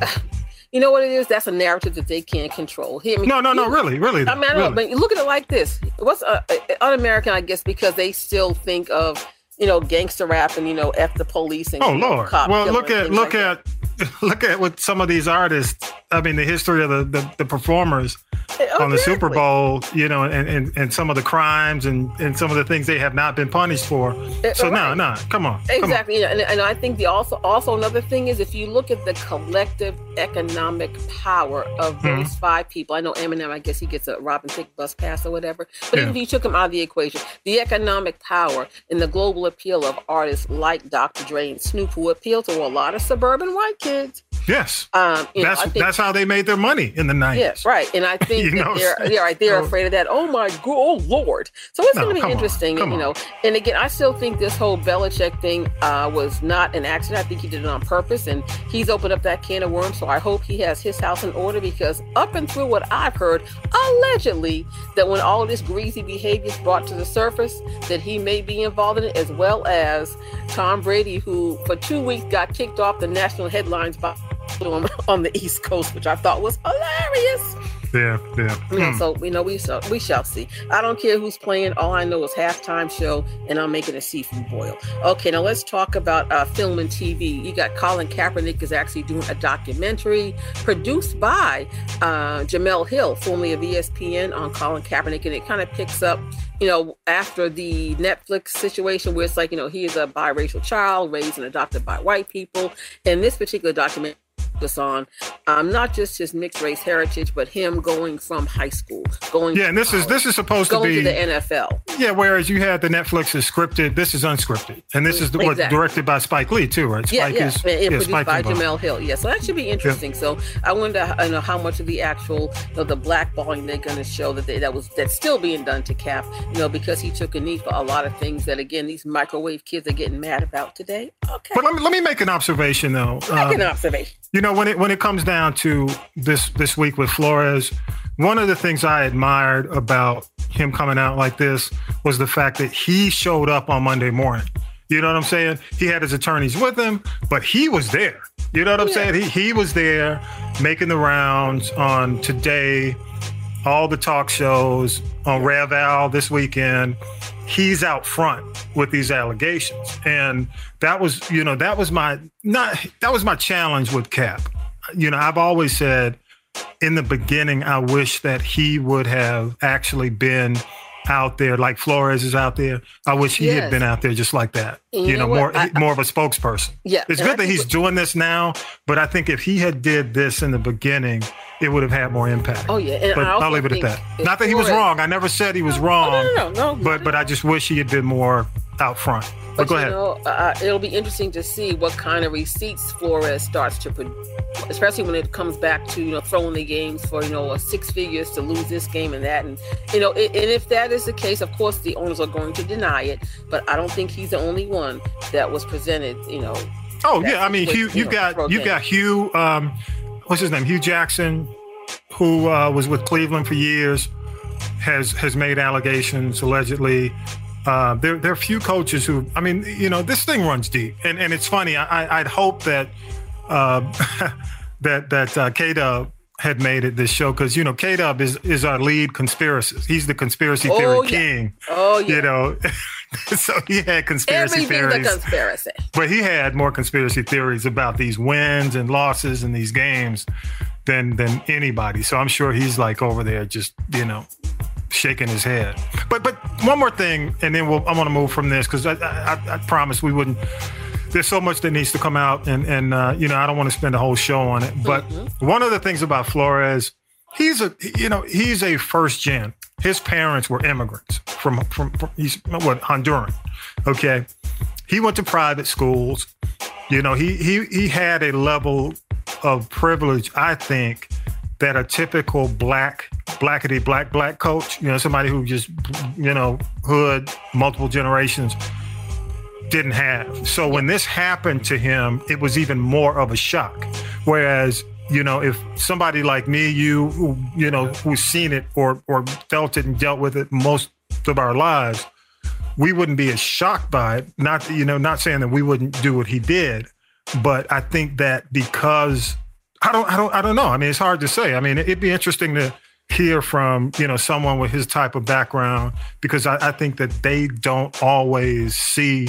it? You know what it is? That's a narrative that they can't control. Hear me? No, no, no, really, really, I mean, I know, really. but you look at it like this: what's uh, uh, un-American? I guess because they still think of you know gangster rap and you know f the police and Oh Lord! Well, look at look like at look at what some of these artists. I mean, the history of the the, the performers Oh, on the Super. Bowl. You know, and, and and some of the crimes and and some of the things they have not been punished for. Eh, So no, right. no, come on, come on. Exactly, and, and I think the also also another thing is if you look at the collective economic power of Mm-hmm. those five people. I know Eminem, I guess he gets a Robin Thicke bus pass or whatever, but Yeah. even if you took him out of the equation, the economic power and the global appeal of artists like Dr. Dre and Snoop, who appeal to a lot of suburban white kids. Yes, Um, know, that's I think- that's how they made their money in the nineties. Yes, right. And I think that know, they're they're right. They're so- afraid of that. Oh my god, oh lord. So it's No, going to be interesting, come you know. And again, I still think this whole Belichick thing uh, was not an accident. I think he did it on purpose, and he's opened up that can of worms. So I hope he has his house in order because up and through what I've heard, allegedly that when all of this greasy behavior is brought to the surface, that he may be involved in it, as well as Tom Brady, who for two weeks got kicked off the national headlines by on, on the East Coast, which I thought was hilarious. Yeah, yeah. You know, Hmm. so we know we shall we shall see. I don't care who's playing. All I know is halftime show, and I'm making a seafood boil. Okay, now let's talk about uh, film and TV. You got Colin Kaepernick is actually doing a documentary produced by uh, Jemele Hill, formerly of ESPN, on Colin Kaepernick, and it kind of picks up. You know, after the Netflix situation where it's like, you know, he is a biracial child raised and adopted by white people. And this particular document focus on um, not just his mixed race heritage, but him going from high school, going Yeah, and this is this is supposed to be to the NFL. Yeah, whereas you had the Netflix is scripted, this is unscripted, and this is the, what directed by Spike Lee too, right? Yeah, Spike yeah, is and, and yeah, produced Spike by. Jemele Hill. Yeah, so that should be interesting. So I wonder, I know how much of the actual, you know, the blackballing they're going to show that they, that was that's still being done to Cap, you know, because he took a knee for a lot of things that again these microwave kids are getting mad about today. Okay, But let me let me make an observation though. make an Um, observation. You know, when it when it comes down to this this week with Flores, one of the things I admired about him coming out like this was the fact that he showed up on Monday morning. You know what I'm saying? He had his attorneys with him, but he was there. You know what I'm saying? He he was there making the rounds on today, all the talk shows on Rev Al this weekend. He's out front with these allegations. And that was, you know, that was my not that was my challenge with Cap. You know, I've always said in the beginning, I wish that he would have actually been out there like Flores is out there. I wish he Yes. had been out there just like that. You, you know, know more? I- more of a spokesperson. Yeah, It's good that he's doing this now, but I think if he had did this in the beginning, it would have had more impact. Oh yeah, and but I i'll leave it at that. Not that he was wrong. I never said he was wrong. Oh, no, no, no. But but I just wish he had been more out front. But, But go you ahead. know, uh, it'll be interesting to see what kind of receipts Flores starts to produce, especially when it comes back to you know throwing the games for you know six figures to lose this game and that, and you know, i- and if that is the case, of course the owners are going to deny it. But I don't think he's the only one that was presented. You know, Oh yeah, I mean with, Hue. you You know, got you got Hue. Um, what's his name? Hue Jackson, who uh, was with Cleveland for years, has has made allegations allegedly. Uh, there there are few coaches who. I mean, you know, this thing runs deep, and and it's funny. I, I'd hope that uh, that that uh, K Dub had made it this show because you know K Dub is is our lead conspiracist. He's the conspiracy Oh, theory yeah. king. oh yeah, You know, so he had conspiracy everything's a theories. conspiracy. But he had more conspiracy theories about these wins and losses in these games than than anybody. So I'm sure he's like over there just, you know, shaking his head. But but one more thing, and then we'll, I want to move from this because I, I I promise we wouldn't. There's so much that needs to come out, and and uh, you know I don't want to spend a whole show on it. But Mm-hmm. one of the things about Flores, he's a you know he's a first gen. His parents were immigrants from from, from he's what Honduran. Okay, he went to private schools. You know he he he had a level of privilege, I think, that a typical black blackety black black coach, you know, somebody who just you know hood multiple generations didn't have. So when this happened to him, it was even more of a shock. Whereas, you know, if somebody like me, you, who, you know, who's seen it or or felt it and dealt with it most of our lives, we wouldn't be as shocked by it. Not, you know, not saying that we wouldn't do what he did, but I think that because I don't, I don't, I don't know. I mean, it's hard to say. I mean, it'd be interesting to hear from you know someone with his type of background because I, I think that they don't always see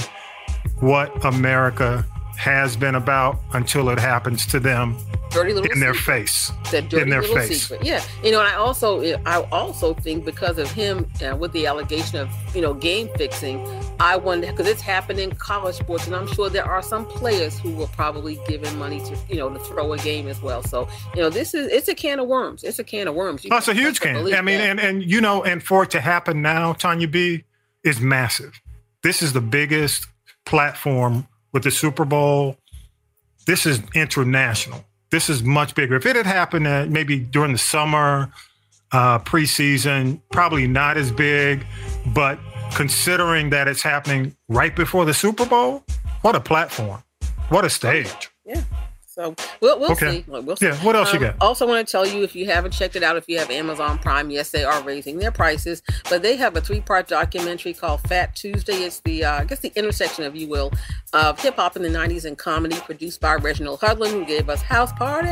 what America has been about until it happens to them Dirty little in their secret. face. that dirty in their little face. secret. Yeah, you know, and I also, I also think because of him uh, with the allegation of you know game fixing, I wonder because it's happened in college sports, and I'm sure there are some players who were probably given money to you know to throw a game as well. So you know, this is it's a can of worms. It's a can of worms. You Oh, it's a huge can. I mean, that. and and you know, and for it to happen now, Tanya B is massive. This is the biggest platform with the Super Bowl. This is international. This is much bigger. If it had happened uh, maybe during the summer, uh, preseason, probably not as big. But considering that it's happening right before the Super Bowl, what a platform! What a stage! So we'll, we'll Okay. see. We'll see. Yeah, what else you got? Also, want to tell you if you haven't checked it out, if you have Amazon Prime, yes, they are raising their prices, but they have a three-part documentary called Fat Tuesday. It's the, uh, I guess, the intersection, if you will, of hip hop in the '90s and comedy, produced by Reginald Hudlin, who gave us House Party,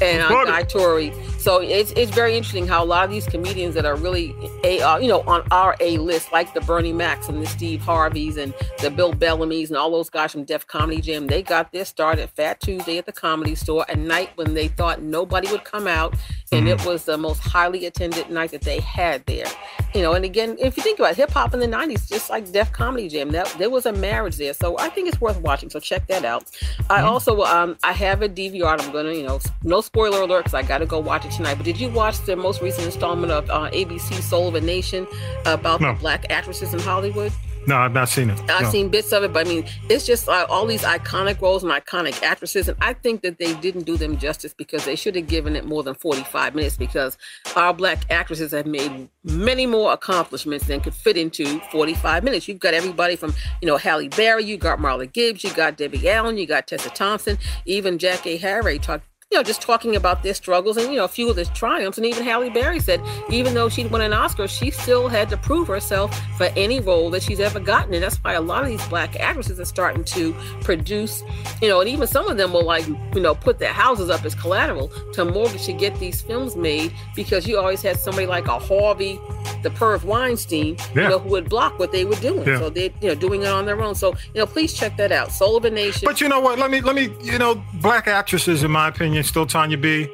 and uh, Party. Guy Torry. So it's it's very interesting how a lot of these comedians that are really a uh, you know on our A list, like the Bernie Macs and the Steve Harveys and the Bill Bellamy's and all those guys from Def Comedy Jam, they got their start at Fat Tuesday at the Comedy Store, a night when they thought nobody would come out, and it was the most highly attended night that they had there. You know, and again, if you think about hip hop in the '90s, just like Def Comedy Jam, that there was a marriage there. So I think it's worth watching. So check that out. I also um I have a DVR. I'm gonna you know no spoiler alert because I got to go watch it tonight. But did you watch the most recent installment of uh, ABC Soul of a Nation about No. the black actresses in Hollywood? No, I've not seen it. I've No. seen bits of it, but I mean, it's just uh, all these iconic roles and iconic actresses, and I think that they didn't do them justice because they should have given it more than forty-five minutes. Because our black actresses have made many more accomplishments than could fit into forty-five minutes. You've got everybody from you know Halle Berry, you got Marla Gibbs, you got Debbie Allen, you got Tessa Thompson, even Jackée Harry talked you know, just talking about their struggles and, you know, a few of their triumphs. And even Halle Berry said, even though she'd won an Oscar, she still had to prove herself for any role that she's ever gotten. And that's why a lot of these black actresses are starting to produce, you know, and even some of them will like, you know, put their houses up as collateral to mortgage to get these films made because you always had somebody like a Harvey, the Perv Weinstein, Yeah. you know, who would block what they were doing. Yeah. So they, you know, doing it on their own. So, you know, please check that out. Soul of a Nation. But you know what? Let me let me. You know, black actresses, in my opinion, still Tanya B,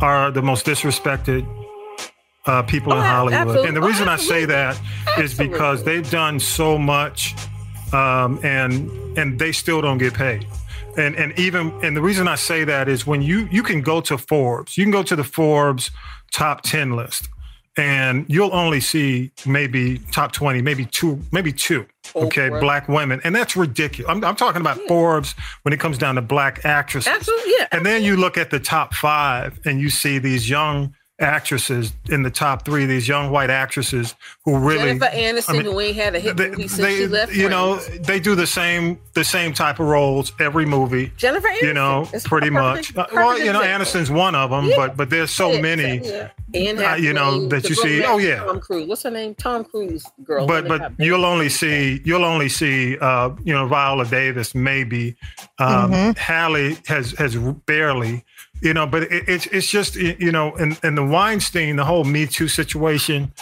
are the most disrespected uh, people in Oh, a- Hollywood. absolutely. And the Oh, reason I say that is Absolutely. because they've done so much, um, and and they still don't get paid. And and even and the reason I say that is when you you can go to Forbes, you can go to the Forbes top ten list, and you'll only see maybe top twenty, maybe two, maybe two. Oh, okay, Oprah. black women, and that's ridiculous. I'm, I'm talking about Forbes when it comes down to black actresses. Absolutely, yeah. And then you look at the top five, and you see these young actresses in the top three. These young white actresses who really Jennifer Aniston, I mean, who ain't had a hit they, movie since they- she left. you know, Friends. they do the same the same type of roles every movie. Jennifer Aniston. You know, It's pretty perfect- much. Uh, well, you know, example. Aniston's one of them, Yeah. but but there's so Yeah, many. yeah. Anne uh, you know, that you see- oh, yeah. Tom Cruise. What's her name? Tom Cruise girl. But but you'll only see you'll only see uh, you know Viola Davis maybe. Um, Halle has has barely you know, but it, it's it's just you know, and and the Weinstein, the whole Me Too situation.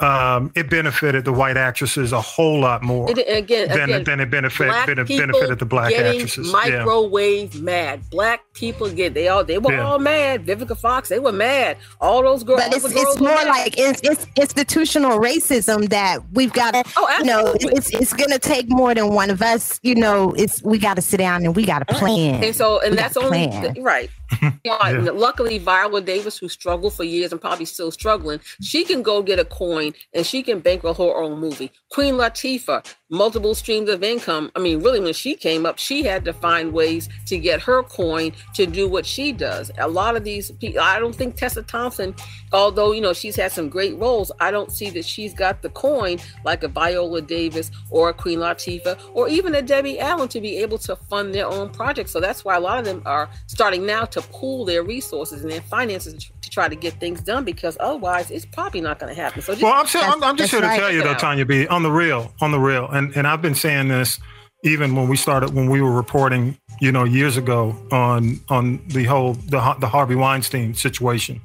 Um, it benefited the white actresses a whole lot more It- again, than, again, than it benefit, black bene- benefited the black getting actresses. Yeah. Microwave mad. Black people get they all they were Yeah. all mad. Vivica Fox, they were mad. All those girls. But it's, girls it's more mad. like it's, it's institutional racism that we've got to, Oh, you know, it's it's going to take more than one of us. You know, it's we got to sit down and we got to plan. And so, and We that's only plan. right. And Luckily, Viola Davis, who struggled for years and probably still struggling, she can go get a coin and she can bankroll her own movie. Queen Latifah, multiple streams of income. I mean, really, when she came up, she had to find ways to get her coin to do what she does. A lot of these people, I don't think Tessa Thompson, although you know she's had some great roles, I don't see that she's got the coin like a Viola Davis or a Queen Latifah or even a Debbie Allen to be able to fund their own projects. So that's why a lot of them are starting now to pool their resources and their finances to try to get things done because otherwise it's probably not going to happen. So just, Well, I'm, saying, I'm, I'm just here to That's tell you though, right. Tanya B, on the real, on the real, and and I've been saying this even when we started when we were reporting, you know, years ago on on the whole the the Harvey Weinstein situation.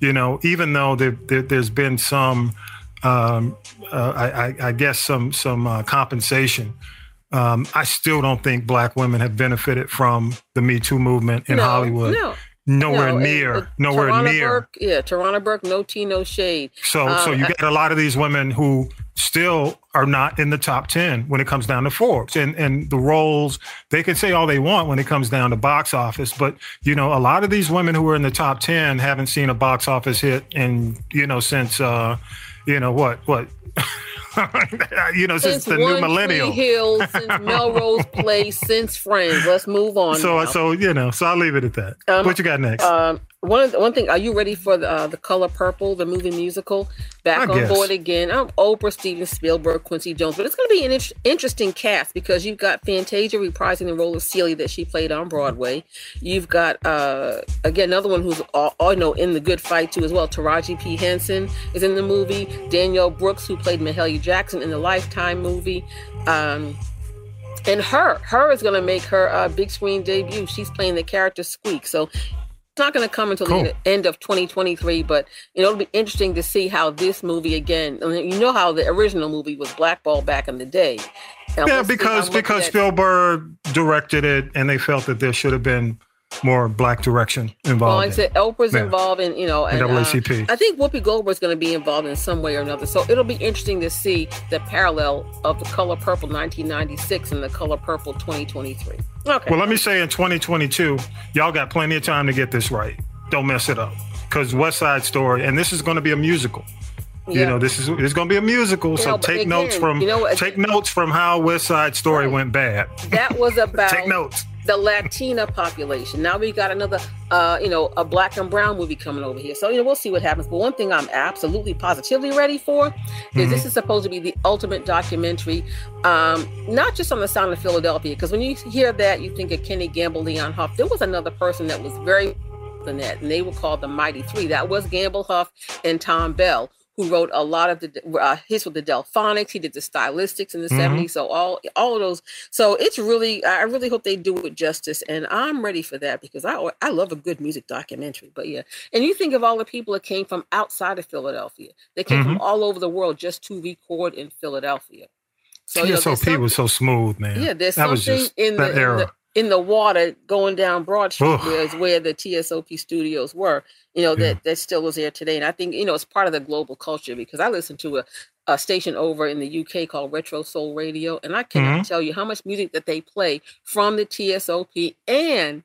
You know, even though there, there there's been some, um, uh, I, I, I guess some some uh, compensation. Um, I still don't think black women have benefited from the Me Too movement in No, Hollywood. no. Nowhere No, and- near, and nowhere Tarana near. Burke, yeah, Tarana Burke, no tea, no shade. So, so Um, you I- got a lot of these women who still are not in the top ten when it comes down to Forbes, and and the roles they can say all they want when it comes down to box office, but you know a lot of these women who are in the top ten haven't seen a box office hit in you know since uh you know what what you know since, since the new millennial. Hill, since Melrose Place, since Friends. Let's move on. So now. so you know so I'll leave it at that. Um, what you got next? Um, one the- one thing. Are you ready for the uh, the Color Purple, the movie musical? Back I on guess. board again. i'm Oprah, Steven Spielberg, Quincy Jones. But it's going to be an int- interesting cast because you've got Fantasia reprising the role of Celie that she played on Broadway. You've got uh, again another one who's all, all know in the Good Fight too as well. Taraji P Henson is in the movie. Danielle Brooks, who played Mahalia Jackson in the Lifetime movie. Um, and her her is going to make her uh, big screen debut she's playing the character squeak so not going to come until Cool. the end of 2023 but you know it'll be interesting to see how this movie again I mean, you know how the original movie was blackballed back in the day Now, yeah, because because at- Spielberg directed it, and they felt that there should have been more black direction well, involved. like I said. Oprah's Yeah. involved in, you know, and uh, I think Whoopi Goldberg's going to be involved in some way or another. So it'll be interesting to see the parallel of the Color Purple 1996 and the Color Purple 2023. Okay. Well, let me say in 2022, y'all got plenty of time to get this right. Don't mess it up. Because West Side Story, and this is going to be a musical. You know, this is it's going to be a musical. You So know, take notes from you know take notes from how West Side Story went bad. that was about Take notes. the Latina population. Now we got another, uh, you know, a black and brown movie coming over here. So you know, we'll see what happens. But one thing I'm absolutely positively ready for is Mm-hmm. this is supposed to be the ultimate documentary, um, not just on the sound of Philadelphia. Because when you hear that, you think of Kenny Gamble, Leon Huff. There was another person that was very than that, and they were called the Mighty Three. That was Gamble, Huff, and Tom Bell. Who wrote a lot of the uh, hits with the Delfonics? He did the stylistics in the Mhm. 70s. So all all of those so it's really, I really hope they do it justice, and I'm ready for that because I I love a good music documentary. But yeah, and you think of all the people that came from outside of Philadelphia, they came from Mhm. all over the world just to record in Philadelphia. So you know, was so smooth, man. yeah, there's that was something just in the, that in era. the in the water going down Broad Street, oh. where is where the TSOP studios were. You know yeah. that that still is there today, and I think you know it's part of the global culture because I listen to a, a station over in the UK called Retro Soul Radio, and I cannot mm-hmm. tell you how much music that they play from the TSOP and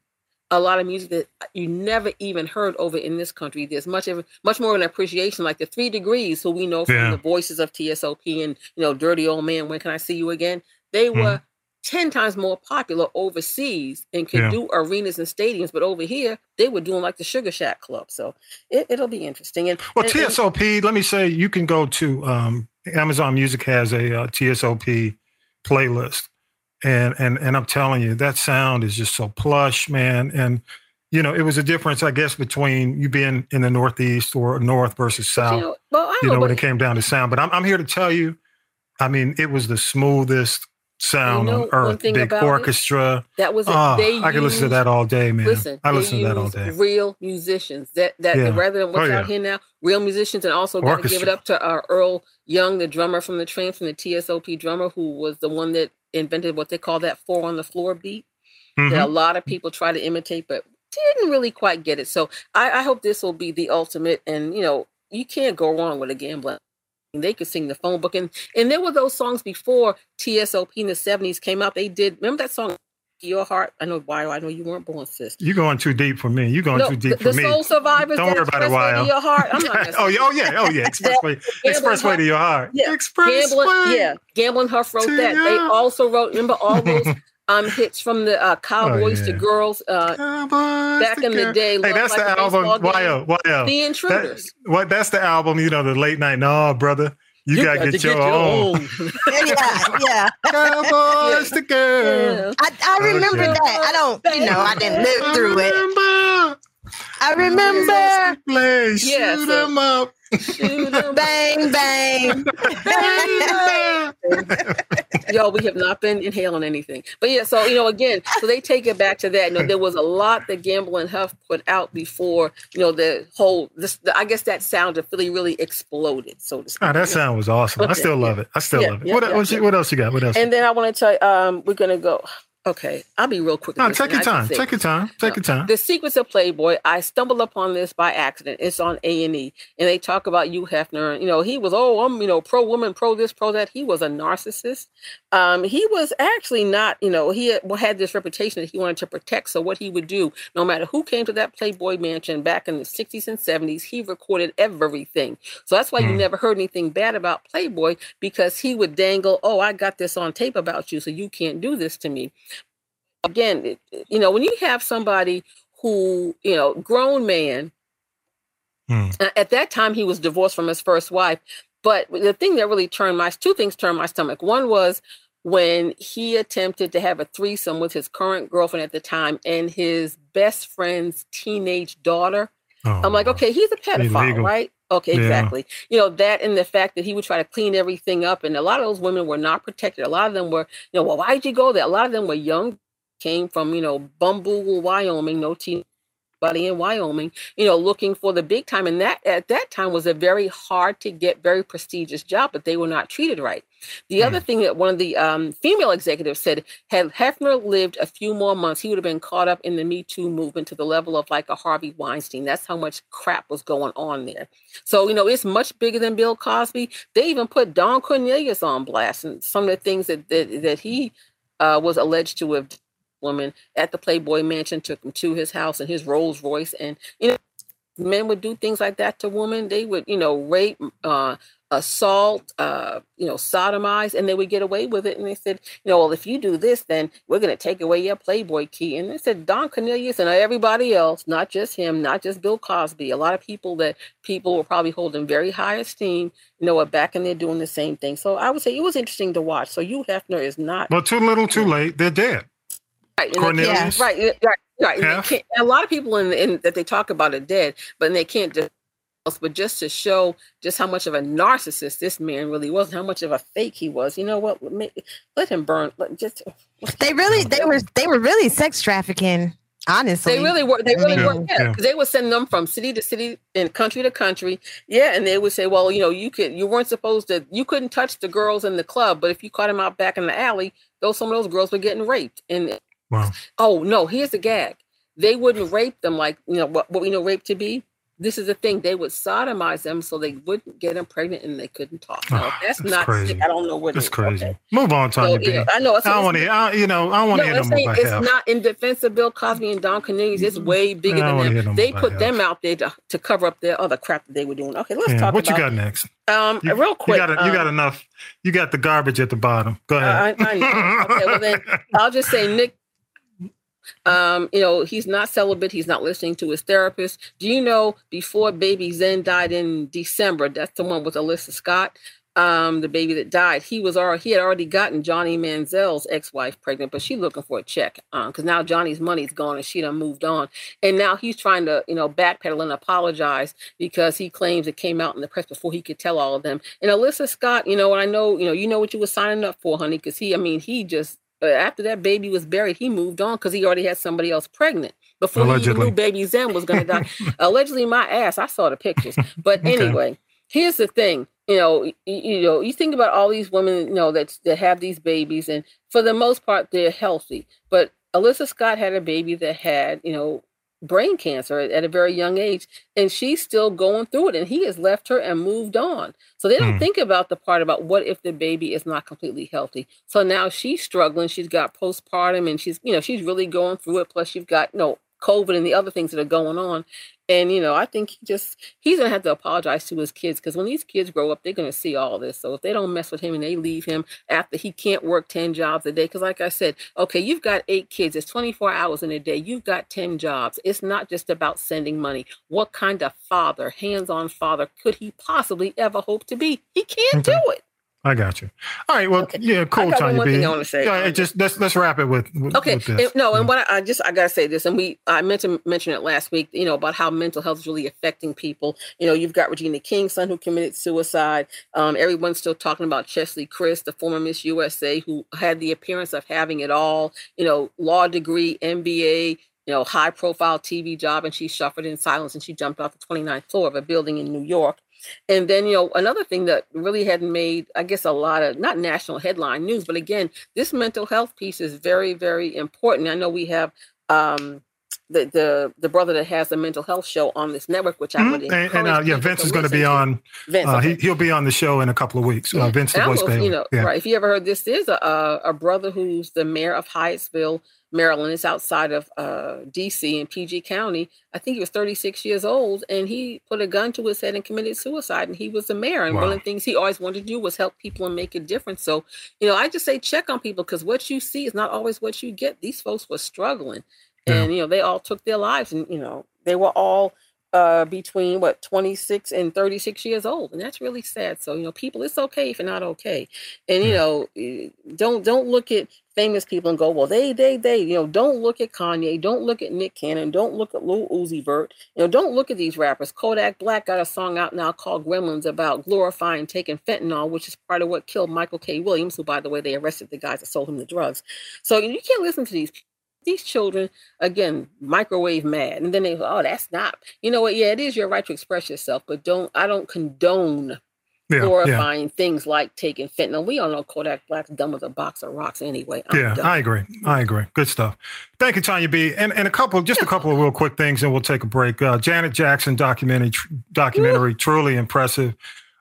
a lot of music that you never even heard over in this country. There's much of much more of an appreciation, like the three degrees, who we know from yeah. the voices of TSOP and you know, Dirty Old Man, When Can I See You Again? They mm-hmm. were. 10 times more popular overseas and can yeah. do arenas and stadiums. But over here, they were doing like the Sugar Shack Club. So it, will be interesting. And Well, and, TSOP, and, let me say, you can go to um, Amazon Music has a uh, TSOP playlist. And, and and I'm telling you, that sound is just so plush, man. And you know, it was a difference, I guess, between you being in the Northeast or North versus South. You know, well, you know, know when it came down to sound. But I'm, I'm here to tell you, I mean, it was the smoothest sound You know on earth. Big about it? orchestra. That was it. Oh, They I could listen to that all day, man. Listen, I listen to that all day. real musicians. That that Yeah. rather than what's Oh, out here now, real musicians, and also got to give it up to our Earl Young, the drummer from the train, from the TSOP drummer, who was the one that invented what they call that four on the floor beat. That a Mhm. lot of people try to imitate, but didn't really quite get it. So I, I hope this will be the ultimate. And you know, you can't go wrong with a gambling. They could sing the phone book, and and there were those songs before TSOP in the seventies came out. They did remember that song, "Your Heart." I know why. I know you weren't born, sis. You're going too deep for me. You're going No, too deep the, for the me. The soul Survivors. Don't worry about it, Wild. Your Heart. I'm not. oh yeah, oh yeah, oh yeah. Expressway, expressway to your heart. Yeah, Expressway. Gambling, yeah, Gambling Huff wrote that. They also wrote. Remember all those um hits from the uh, Cowboys to yeah. Girls uh, back in the day. Hey, that's Like the album. Game. YO, YO. The Intruders. That, what? That's the album. You know, the late night. No, brother, you, gotta got get, to your, own. yeah, yeah. Cowboys to girl. I, I remember Okay. that. I don't, you know, I didn't live through it. I Remember, I remember. play, Yeah, shoot so- 'em up. Shoot 'em. Bang, bang. Yo, we have not been inhaling anything. But yeah, so you know, again, so they take it back to that. You know, there was a lot that Gamble and Huff put out before, you know, the whole this I guess that sound of Philly really exploded, so to speak. Oh, that sound was awesome. I Okay, still love yeah. it. I still Yeah, love it. yeah, what, yeah, what, yeah. what else you got? What else? And then I want to tell you, um, we're gonna go. Okay, I'll be real quick. no, take your time. Take your time. Take your time. The Secrets of Playboy. I stumbled upon this by accident. It's on A and E, and they talk about Hugh Hefner. You know, he was oh, I'm you know pro woman, pro this, pro that. He was a narcissist. Um, he was actually not. You know, he had, had this reputation that he wanted to protect. So what he would do, no matter who came to that Playboy mansion back in the 60s and 70s, he recorded everything. So that's why you Hmm. never heard anything bad about Playboy because he would dangle, oh, I got this on tape about you, so you can't do this to me again, you know, when you have somebody who, you know, grown man, Hmm. at that time he was divorced from his first wife. But the thing that really turned my two things turned my stomach. One was when he attempted to have a threesome with his current girlfriend at the time and his best friend's teenage daughter. Oh, I'm like, okay, he's a pedophile, Illegal. right? Okay, Yeah. exactly. You know, that and the fact that he would try to clean everything up. And a lot of those women were not protected. A lot of them were, you know, well, why'd you go there? A lot of them were young, came from, you know, Bumble, Wyoming, no teen buddy in Wyoming, you know, looking for the big time. And that at that time was a very hard to get, very prestigious job, but they were not treated right. The other thing that one of the um, female executives said, had Hefner lived a few more months, he would have been caught up in the Me Too movement to the level of like a Harvey Weinstein. That's how much crap was going on there. So, you know, it's much bigger than Bill Cosby. They even put Don Cornelius on blast and some of the things that that, that he uh, was alleged to have women at the Playboy Mansion, took him to his house and his Rolls Royce. And, you know, men would do things like that to women. They would, you know, rape, uh, assault, uh, you know, sodomize, and they would get away with it. And they said, you know, well, if you do this, then we're going to take away your Playboy key. And they said, Don Cornelius and everybody else, not just him, not just Bill Cosby, a lot of people that people were probably holding very high esteem, you know, are back and they're doing the same thing. So I would say it was interesting to watch. So Hugh Hefner is not Well, too little, too late. They're dead. Right. and they Cornelius? right, right, right. and they Hef? can't- a lot of people in, in that they talk about are dead, but they can't just but just to show just how much of a narcissist this man really was, how much of a fake he was. You know what? Let, him burn. Let, just They really, they were, they were really sex trafficking. Honestly, They really were. They really Yeah, were. Yeah, yeah. they would send them from city to city and country to country. Yeah, and they would say, "Well, you know, you could, you weren't supposed to, you couldn't touch the girls in the club, but if you caught them out back in the alley, those some of those girls were getting raped." And Wow. oh no, here's the gag: they wouldn't rape them like you know what, what we know rape to be. This is the thing; they would sodomize them so they wouldn't get them pregnant and they couldn't talk. Oh, that's, that's not crazy. I don't know what That's is. crazy. Okay. Move on, So, Tanya you know, I know. I don't want to. You know, I want No, to hear no saying it's about not in defense of Bill Cosby and Don Cornelius. It's way bigger I than wanna them. They put about them out there to, to cover up their other crap that they were doing. Okay, let's Yeah, talk what you got next? um You- real quick. You got, you got um, enough. You got the garbage at the bottom. Go I, ahead. I know. Okay, well then I'll just say Nick. Um, you know, he's not celibate. He's not listening to his therapist. Do you know before Baby Zen died in December? That's the one with Alyssa Scott. um, the baby that died, he was already he had already gotten Johnny Manziel's ex-wife pregnant, but she's looking for a check because um, now Johnny's money's gone and she done moved on, and now he's trying to you know backpedal and apologize because he claims it came out in the press before he could tell all of them. And Alyssa Scott, you know, and I know you know you know what you were signing up for, honey, because he, I mean, he just Uh, after that baby was buried, he moved on because he already had somebody else pregnant before Allegedly. he knew baby Zen was going to die. Allegedly, my ass. I saw the pictures, but okay. anyway here's the thing you know you, you, know you think about all these women you know that that have these babies and for the most part they're healthy but alyssa scott had a baby that had you know brain cancer at, a very young age and she's still going through it and he has left her and moved on so they don't hmm. think about the part about what if the baby is not completely healthy so now she's struggling she's got postpartum and she's you know she's really going through it plus you've got you know COVID and the other things that are going on. And you know, I think he just he's gonna have to apologize to his kids because when these kids grow up, they're gonna see all this. So if they don't mess with him and they leave him after he can't work 10 jobs a day, because like I said, okay, you've got eight kids, it's 24 hours in a day, you've got 10 jobs. It's not just about sending money. What kind of father, hands-on father, could he possibly ever hope to be? He can't okay. do it. I got you. All right. Well, okay. yeah, cool, Tanya one B. Thing I want to say. Yeah, just let's let's wrap it with. with okay. With and, no, and what I, I, just I gotta say this, and we I meant to mention it last week. You know about how mental health is really affecting people. You know, you've got Regina King's son who committed suicide. Um, everyone's still talking about Cheslie Kryst, the former Miss USA, who had the appearance of having it all. You know, law degree, MBA, you know, high profile TV job, and she suffered in silence and she jumped off the 29th floor of a building in New York. And then, you know, another thing that really hadn't made, I guess, a lot of not national headline news, but again, this mental health piece is very, very important. I know we have um, the the the brother that has a mental health show on this network, which mm-hmm. I would and, and uh, yeah, Vince is going to be on. Vince, uh, he, will be on the show in a couple of weeks. Uh, Vince, the voice You know, yeah. right? If you ever heard this, is a a brother who's the mayor of Hyattsville, Maryland. It's outside of uh, D.C. in PG County. I think he was 36 years old, and he put a gun to his head and committed suicide. And he was the mayor. And wow. one of the things he always wanted to do was help people and make a difference. So, you know, I just say check on people because what you see is not always what you get. These folks were struggling, yeah. and you know, they all took their lives, and you know, they were all uh, between what 26 and 36 years old and that's really sad. So you know people it's okay if you're not okay. And you know eh, don't don't look at famous people and go well they they they you know don't look at kanye don't look at nick cannon don't look at lil uzi vert you know don't look at these rappers. Kodak black got a song out now called gremlins about glorifying taking fentanyl which is part of what killed michael k. Williams who by the way they arrested the guys that sold him the drugs. So you can't listen to these these children again microwave mad and then they go oh that's not you know what yeah it is your right to express yourself but don't i don't condone yeah, glorifying yeah. things like taking fentanyl. We all know Kodak Black's dumb as a box of rocks anyway. I'm yeah, I agree. I agree. Good stuff. Thank you, Tanya B. And, and a couple, just yeah. a couple of real quick things, and we'll take a break. Uh, Janet Jackson documentary, documentary, truly impressive.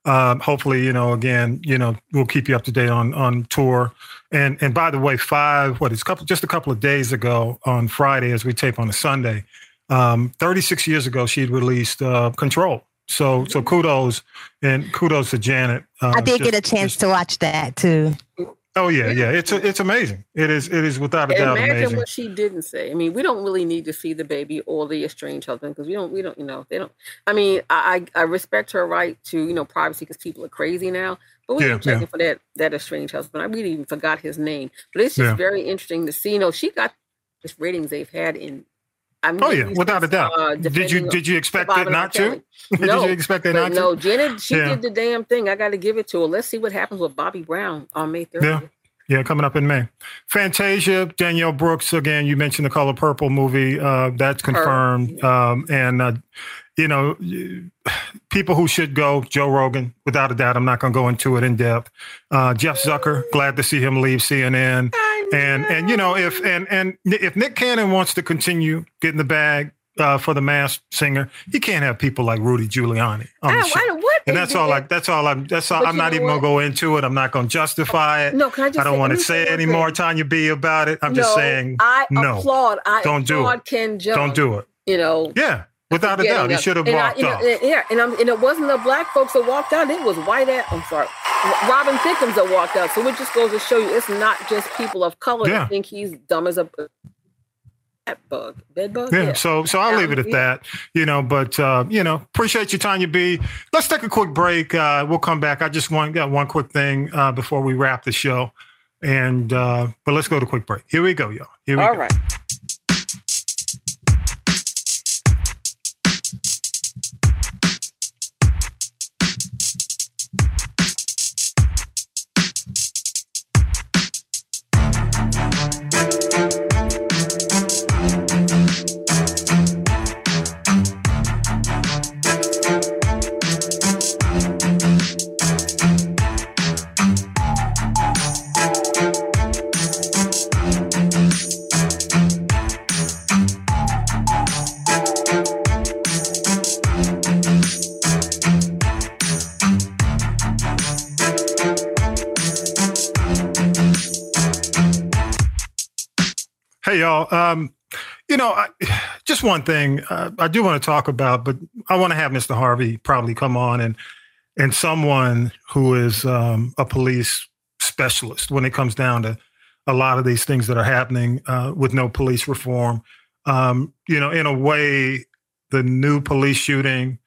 Um, hopefully, you know, again, you know, we'll keep you up to date on on tour. And and by the way, five what is couple just a couple of days ago on Friday, as we tape on a Sunday, um, 36 years ago, she released uh, Control. So so kudos and kudos to Janet. Uh, I did just, get a chance just, to watch that too. Oh yeah, yeah. It's a, it's amazing. It is it is without a doubt Imagine amazing. what she didn't say. I mean, we don't really need to see the baby or the estranged husband because we don't we don't you know they don't. I mean, I I respect her right to you know privacy because people are crazy now. But we yeah, checking yeah. for that that estranged husband. I really even forgot his name. But it's just yeah. very interesting to see. You know, she got this ratings they've had in I'm oh yeah, without a doubt. Uh, did you did you expect it not to? No, did you expect it not no, to? No, Janet, she yeah. did the damn thing. I got to give it to her. Let's see what happens with Bobby Brown on May 30th. Yeah. Yeah, coming up in May. Fantasia, Danielle Brooks. Again, you mentioned the Color Purple movie. Uh, that's confirmed. Um, and uh, you know, people who should go. Joe Rogan, without a doubt. I'm not going to go into it in depth. Uh, Jeff Zucker. Glad to see him leave CNN. And and you know if and and if Nick Cannon wants to continue getting the bag, uh, for the Masked Singer. He can't have people like Rudy Giuliani on the show. and that's all. Like that's all. I'm. That's all. But I'm not even gonna go into it. I'm not gonna justify it. No, can I just? I don't want to say anymore, Tanya B, about it. I'm no, just saying. I no, applaud. I don't applaud do it. Ken Jeong. Don't do it. You know. Yeah. Without a doubt, he should have walked I, off. Know, yeah, and, and it wasn't the black folks that walked out; it was white. At, I'm sorry, Robin Thicke's that walked out. So it just goes to show you, it's not just people of color yeah. that think he's dumb as a bug, bed bug. Yeah, so so I'll leave it at yeah. that. You know, but uh, you know, appreciate your time, you, Tanya B. Let's take a quick break. Uh, we'll come back. I just want got one quick thing uh, before we wrap the show, and uh, but let's go to quick break. Here we go, y'all. Here we All go. right. You know, I, just one thing uh, I do want to talk about, but I want to have Mr. Harvey probably come on and and someone who is um, a police specialist when it comes down to a lot of these things that are happening uh, with no police reform. Um, you know, in a way, the new police shooting,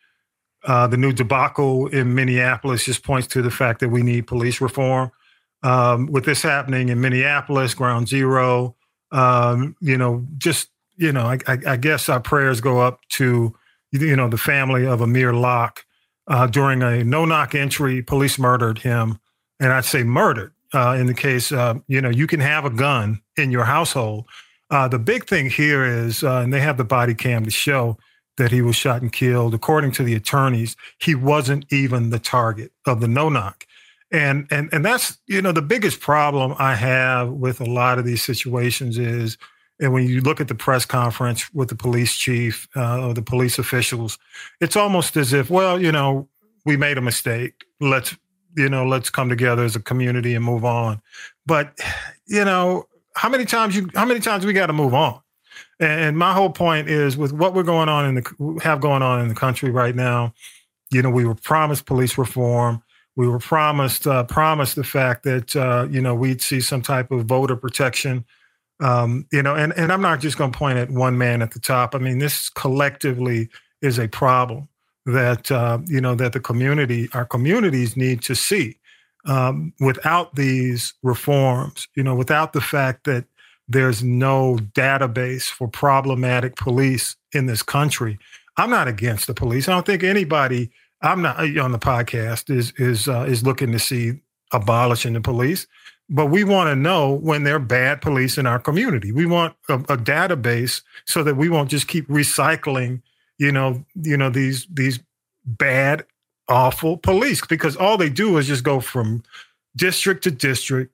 uh, the new debacle in Minneapolis just points to the fact that we need police reform. Um, with this happening in Minneapolis, ground zero, um, you know, just you know, I, I, I guess our prayers go up to you know the family of Amir Locke uh, during a no-knock entry. Police murdered him, and I'd say murdered. Uh, in the case, uh, you know, you can have a gun in your household. Uh, the big thing here is, uh, and they have the body cam to show that he was shot and killed. According to the attorneys, he wasn't even the target of the no-knock and and and that's you know the biggest problem I have with a lot of these situations is, and when you look at the press conference with the police chief uh, or the police officials, it's almost as if, well, you know, we made a mistake. Let's you know, let's come together as a community and move on. But you know, how many times you how many times we got to move on? And my whole point is with what we're going on in the have going on in the country right now. You know, we were promised police reform we were promised uh, promised the fact that uh, you know we'd see some type of voter protection. Um, you know, and and I'm not just going to point at one man at the top. I mean, this collectively is a problem that uh, you know that the community, our communities, need to see. Um, without these reforms, you know, without the fact that there's no database for problematic police in this country, I'm not against the police. I don't think anybody I'm not uh, on the podcast is is uh, is looking to see abolishing the police, but we want to know when there are bad police in our community. We want a, a, database so that we won't just keep recycling, you know, you know these these bad, awful police because all they do is just go from district to district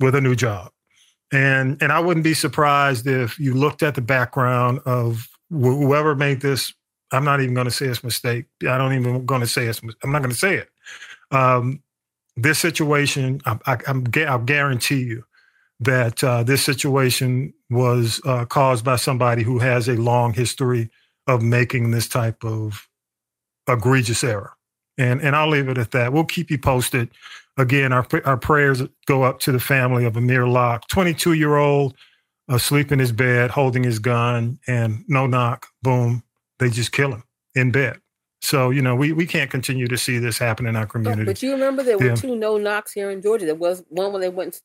with a new job. And and I wouldn't be surprised if you looked at the background of wh- whoever made this I'm not even going to say it's mistake. I don't even going to say it's. I'm not going to say it. Um, this situation, I, I, I'm, I'll guarantee you that uh, this situation was uh, caused by somebody who has a long history of making this type of egregious error. And and I'll leave it at that. We'll keep you posted. Again, our our prayers go up to the family of Amir Locke, 22 year old, asleep in his bed, holding his gun, and no knock, boom, they just kill him in bed. So you know we we can't continue to see this happen in our community. But you remember there were Yeah. two no knocks here in Georgia. There was one where they went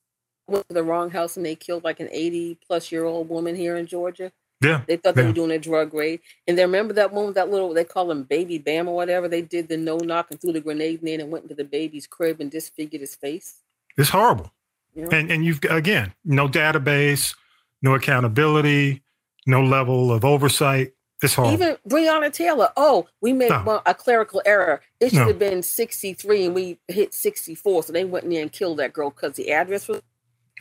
went to the wrong house and they killed like an 80 plus year old woman here in Georgia. Yeah, They thought they yeah. were doing a drug raid. And they remember that one with that little they call him baby bam or whatever. They did the no knock and threw the grenade in and went into the baby's crib and disfigured his face. It's horrible. You know? And and you've again no database, no accountability, no level of oversight. It's horrible. Even Breonna Taylor. Oh, we made No. one, a clerical error. It should No. have been 63 and we hit 64. So they went in there and killed that girl because the address was,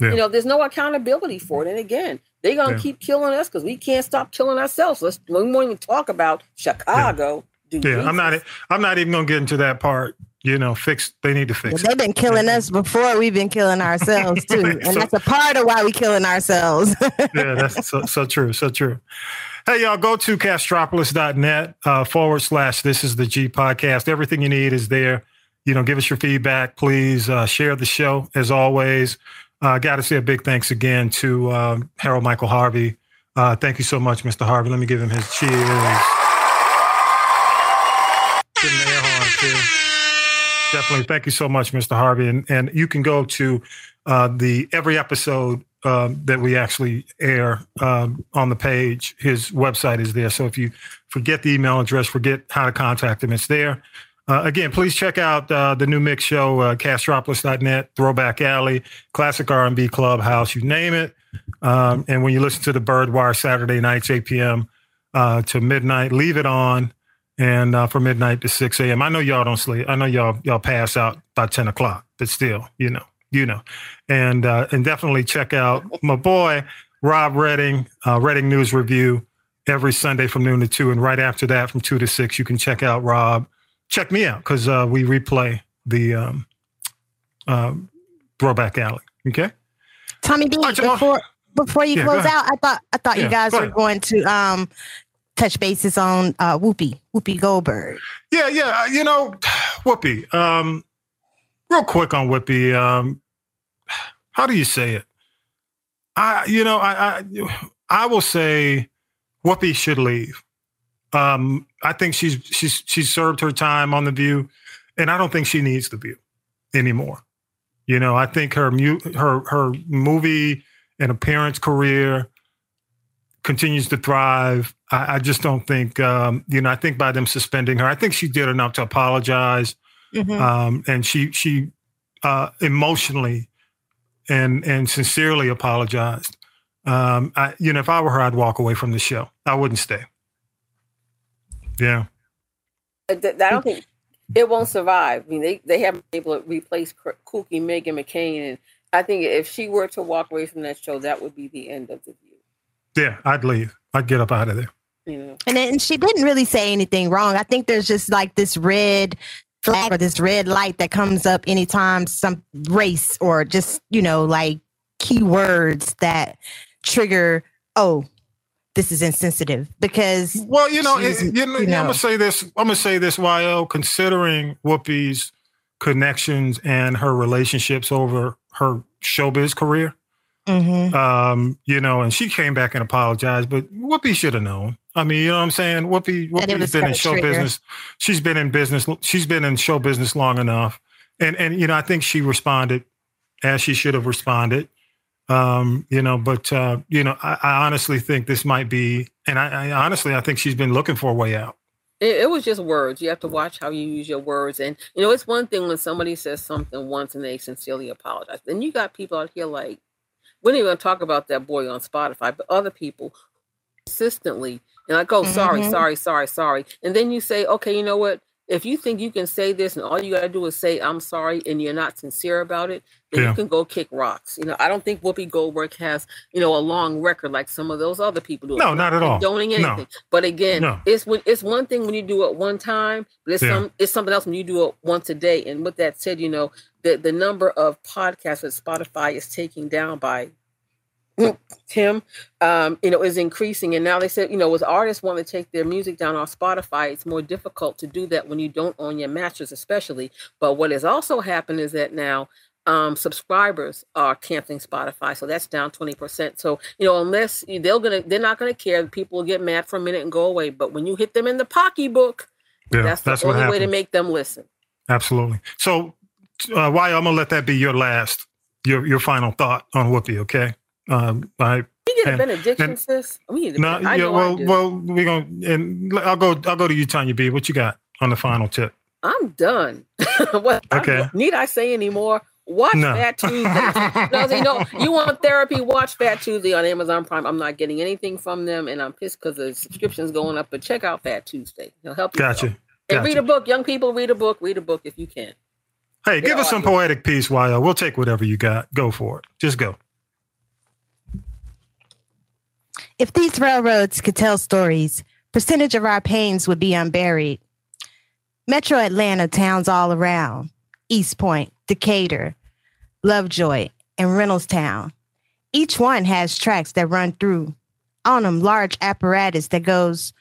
Yeah. you know, there's no accountability for it. And again, they're going to Yeah. keep killing us because we can't stop killing ourselves. Let's, we won't even talk about Chicago. Do yeah, I'm not. I'm not even gonna get into that part. You know, fix. They need to fix it. They've been killing us before we've been killing ourselves too, and so- that's a part of why we killing ourselves. yeah, that's so, so true. So true. Hey, y'all, go to castropolis.net uh, forward slash this is the G podcast. Everything you need is there. You know, give us your feedback. Please uh, share the show as always. Uh, got to say a big thanks again to um, Harold Michael Harvey Uh, thank you so much, Mr. Harvey. Let me give him his cheers. Definitely. Thank you so much, Mr. Harvey. And and you can go to uh, the every episode um, that we actually air um, on the page. His website is there. So if you forget the email address, forget how to contact him, it's there. Uh, again, please check out uh, the new mix show, uh, castropolis.net, Throwback Alley, Classic R&B Clubhouse, you name it. Um, and when you listen to the Birdwire Saturday nights, 8 p.m. Uh, to midnight, leave it on. And uh, from midnight to 6 a.m. I know y'all don't sleep. I know y'all y'all pass out by 10 o'clock, but still, you know, you know. And uh, and definitely check out my boy Rob Redding, uh, Redding News Review every Sunday from noon to two, and right after that from two to six, you can check out Rob. Check me out because uh, we replay the um, uh, Throwback Alley. Okay. Tommy B, before before you Yeah, close out, I thought I thought Yeah, you guys were going to um touch bases on uh Whoopi, Whoopi Goldberg. Yeah, yeah. uh, You know, Whoopi. Um, real quick on Whippy. Um, how do you say it? I, you know, I, I, I will say, Whoopi should leave. Um, I think she's she's she's served her time on the View, and I don't think she needs the View anymore. You know, I think her mu- her her movie and appearance career continues to thrive. I, I just don't think, um, you know, I think by them suspending her, I think she did enough to apologize, Mhm. um, and she she uh, emotionally and and sincerely apologized. Um, I, you know, if I were her, I'd walk away from the show. I wouldn't stay. Yeah. I don't think it won't survive. I mean, they, they haven't been able to replace K- Kooky Meghan McCain, and I think if she were to walk away from that show, that would be the end of the view. Yeah, I'd leave. I'd get up out of there. You know, And then she didn't really say anything wrong. I think there's just like this red flag or this red light that comes up anytime some race or just, you know, like keywords that trigger, oh, this is insensitive because Well, you know, it- you know, I'm gonna say this. I'm gonna say this, Yo. Considering Whoopi's connections and her relationships over her showbiz career, Mhm. um, you know, and she came back and apologized, but Whoopi should have known. I mean, you know what I'm saying? Whoopi, That it Whoopi's been in show trigger. business. She's been in business. She's been in show business long enough, and and you know, I think she responded as she should have responded. Um, you know, but uh, you know, I, I honestly think this might be, and I, I honestly, I think she's been looking for a way out. it, it was just words. You have to watch how you use your words, and you know, it's one thing when somebody says something once and they sincerely apologize. Then you got people out here like, we didn't even gonna talk about that boy on Spotify, but other people consistently and like, oh, sorry, Mhm. sorry, sorry, sorry, and then you say, okay, you know what? If you think you can say this and all you got to do is say I'm sorry and you're not sincere about it, then Yeah. you can go kick rocks. You know, I don't think Whoopi Goldberg has, you know, a long record like some of those other people do. No, not at all. No. anything. But again, No. it's when it's one thing when you do it one time, but it's Yeah. some it's something else when you do it once a day. And with that said, you know, the the number of podcasts that Spotify is taking down by Tim, um, you know, is increasing. And now they said, you know, with artists want to take their music down on Spotify, it's more difficult to do that when you don't own your masters, especially. But what has also happened is that now um, subscribers are canceling Spotify, so that's down twenty percent. So you know, unless they're gonna, they're not gonna care. People will get mad for a minute and go away. But when you hit them in the pocketbook, Yeah, that's the that's only way to make them listen. Absolutely. So, uh, why I'm gonna let that be your last, your your final thought on Whoopi. Okay. Um, I We get a benediction, and- sis. We need a I yeah. know Well, well, we gonna and I'll go. I'll go to you, Tanya B. What you got on the final tip? I'm done. what, I- Okay. need I say any more? Watch No. Fat Tuesday. no, you know, you want therapy? Watch Fat Tuesday on Amazon Prime. I'm not getting anything from them, and I'm pissed because the subscription's going up. But check out Fat Tuesday. It'll help you. Gotcha. And read a book. Young people, read a book. Read a book if you can. Hey, give us some poetic piece, Yo. We'll take whatever you got. Go for it. Just go. If these railroads could tell stories, percentage of our pains would be unburied. Metro Atlanta towns all around, East Point, Decatur, Lovejoy, and Reynoldstown. Each one has tracks that run through. On them, large apparatus that goes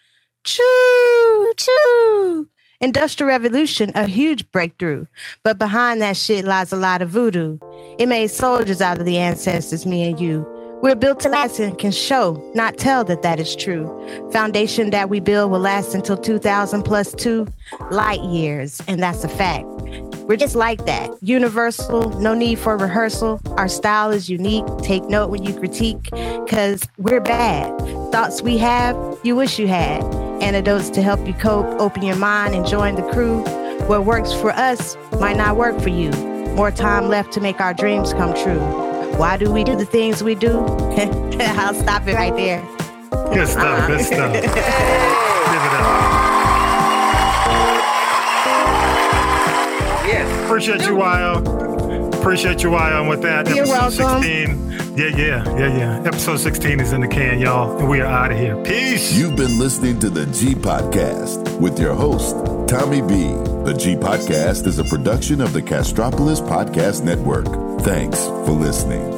choo choo. Industrial Revolution, a huge breakthrough. But behind that shit lies a lot of voodoo. It made soldiers out of the ancestors, me and you. We're built to last and can show, not tell that that is true. Foundation that we build will last until 2000 plus two light years, and that's a fact. We're just like that. Universal, no need for rehearsal. Our style is unique. Take note when you critique, because we're bad. Thoughts we have, you wish you had. Antidotes to help you cope. Open your mind and join the crew. What works for us might not work for you. More time left to make our dreams come true. Why do we do the things we do? I'll stop it right there. Good stuff. Good uh-huh. stuff. Give it up. Yes. Appreciate you, Wild. Appreciate you, Wild. And with that, You're episode welcome. 16. Yeah, yeah, yeah, yeah. Episode 16 is in the can, y'all. And we are out of here. Peace. You've been listening to the G Podcast with your host, Tommy B. The G Podcast is a production of the Castropolis Podcast Network. Thanks for listening.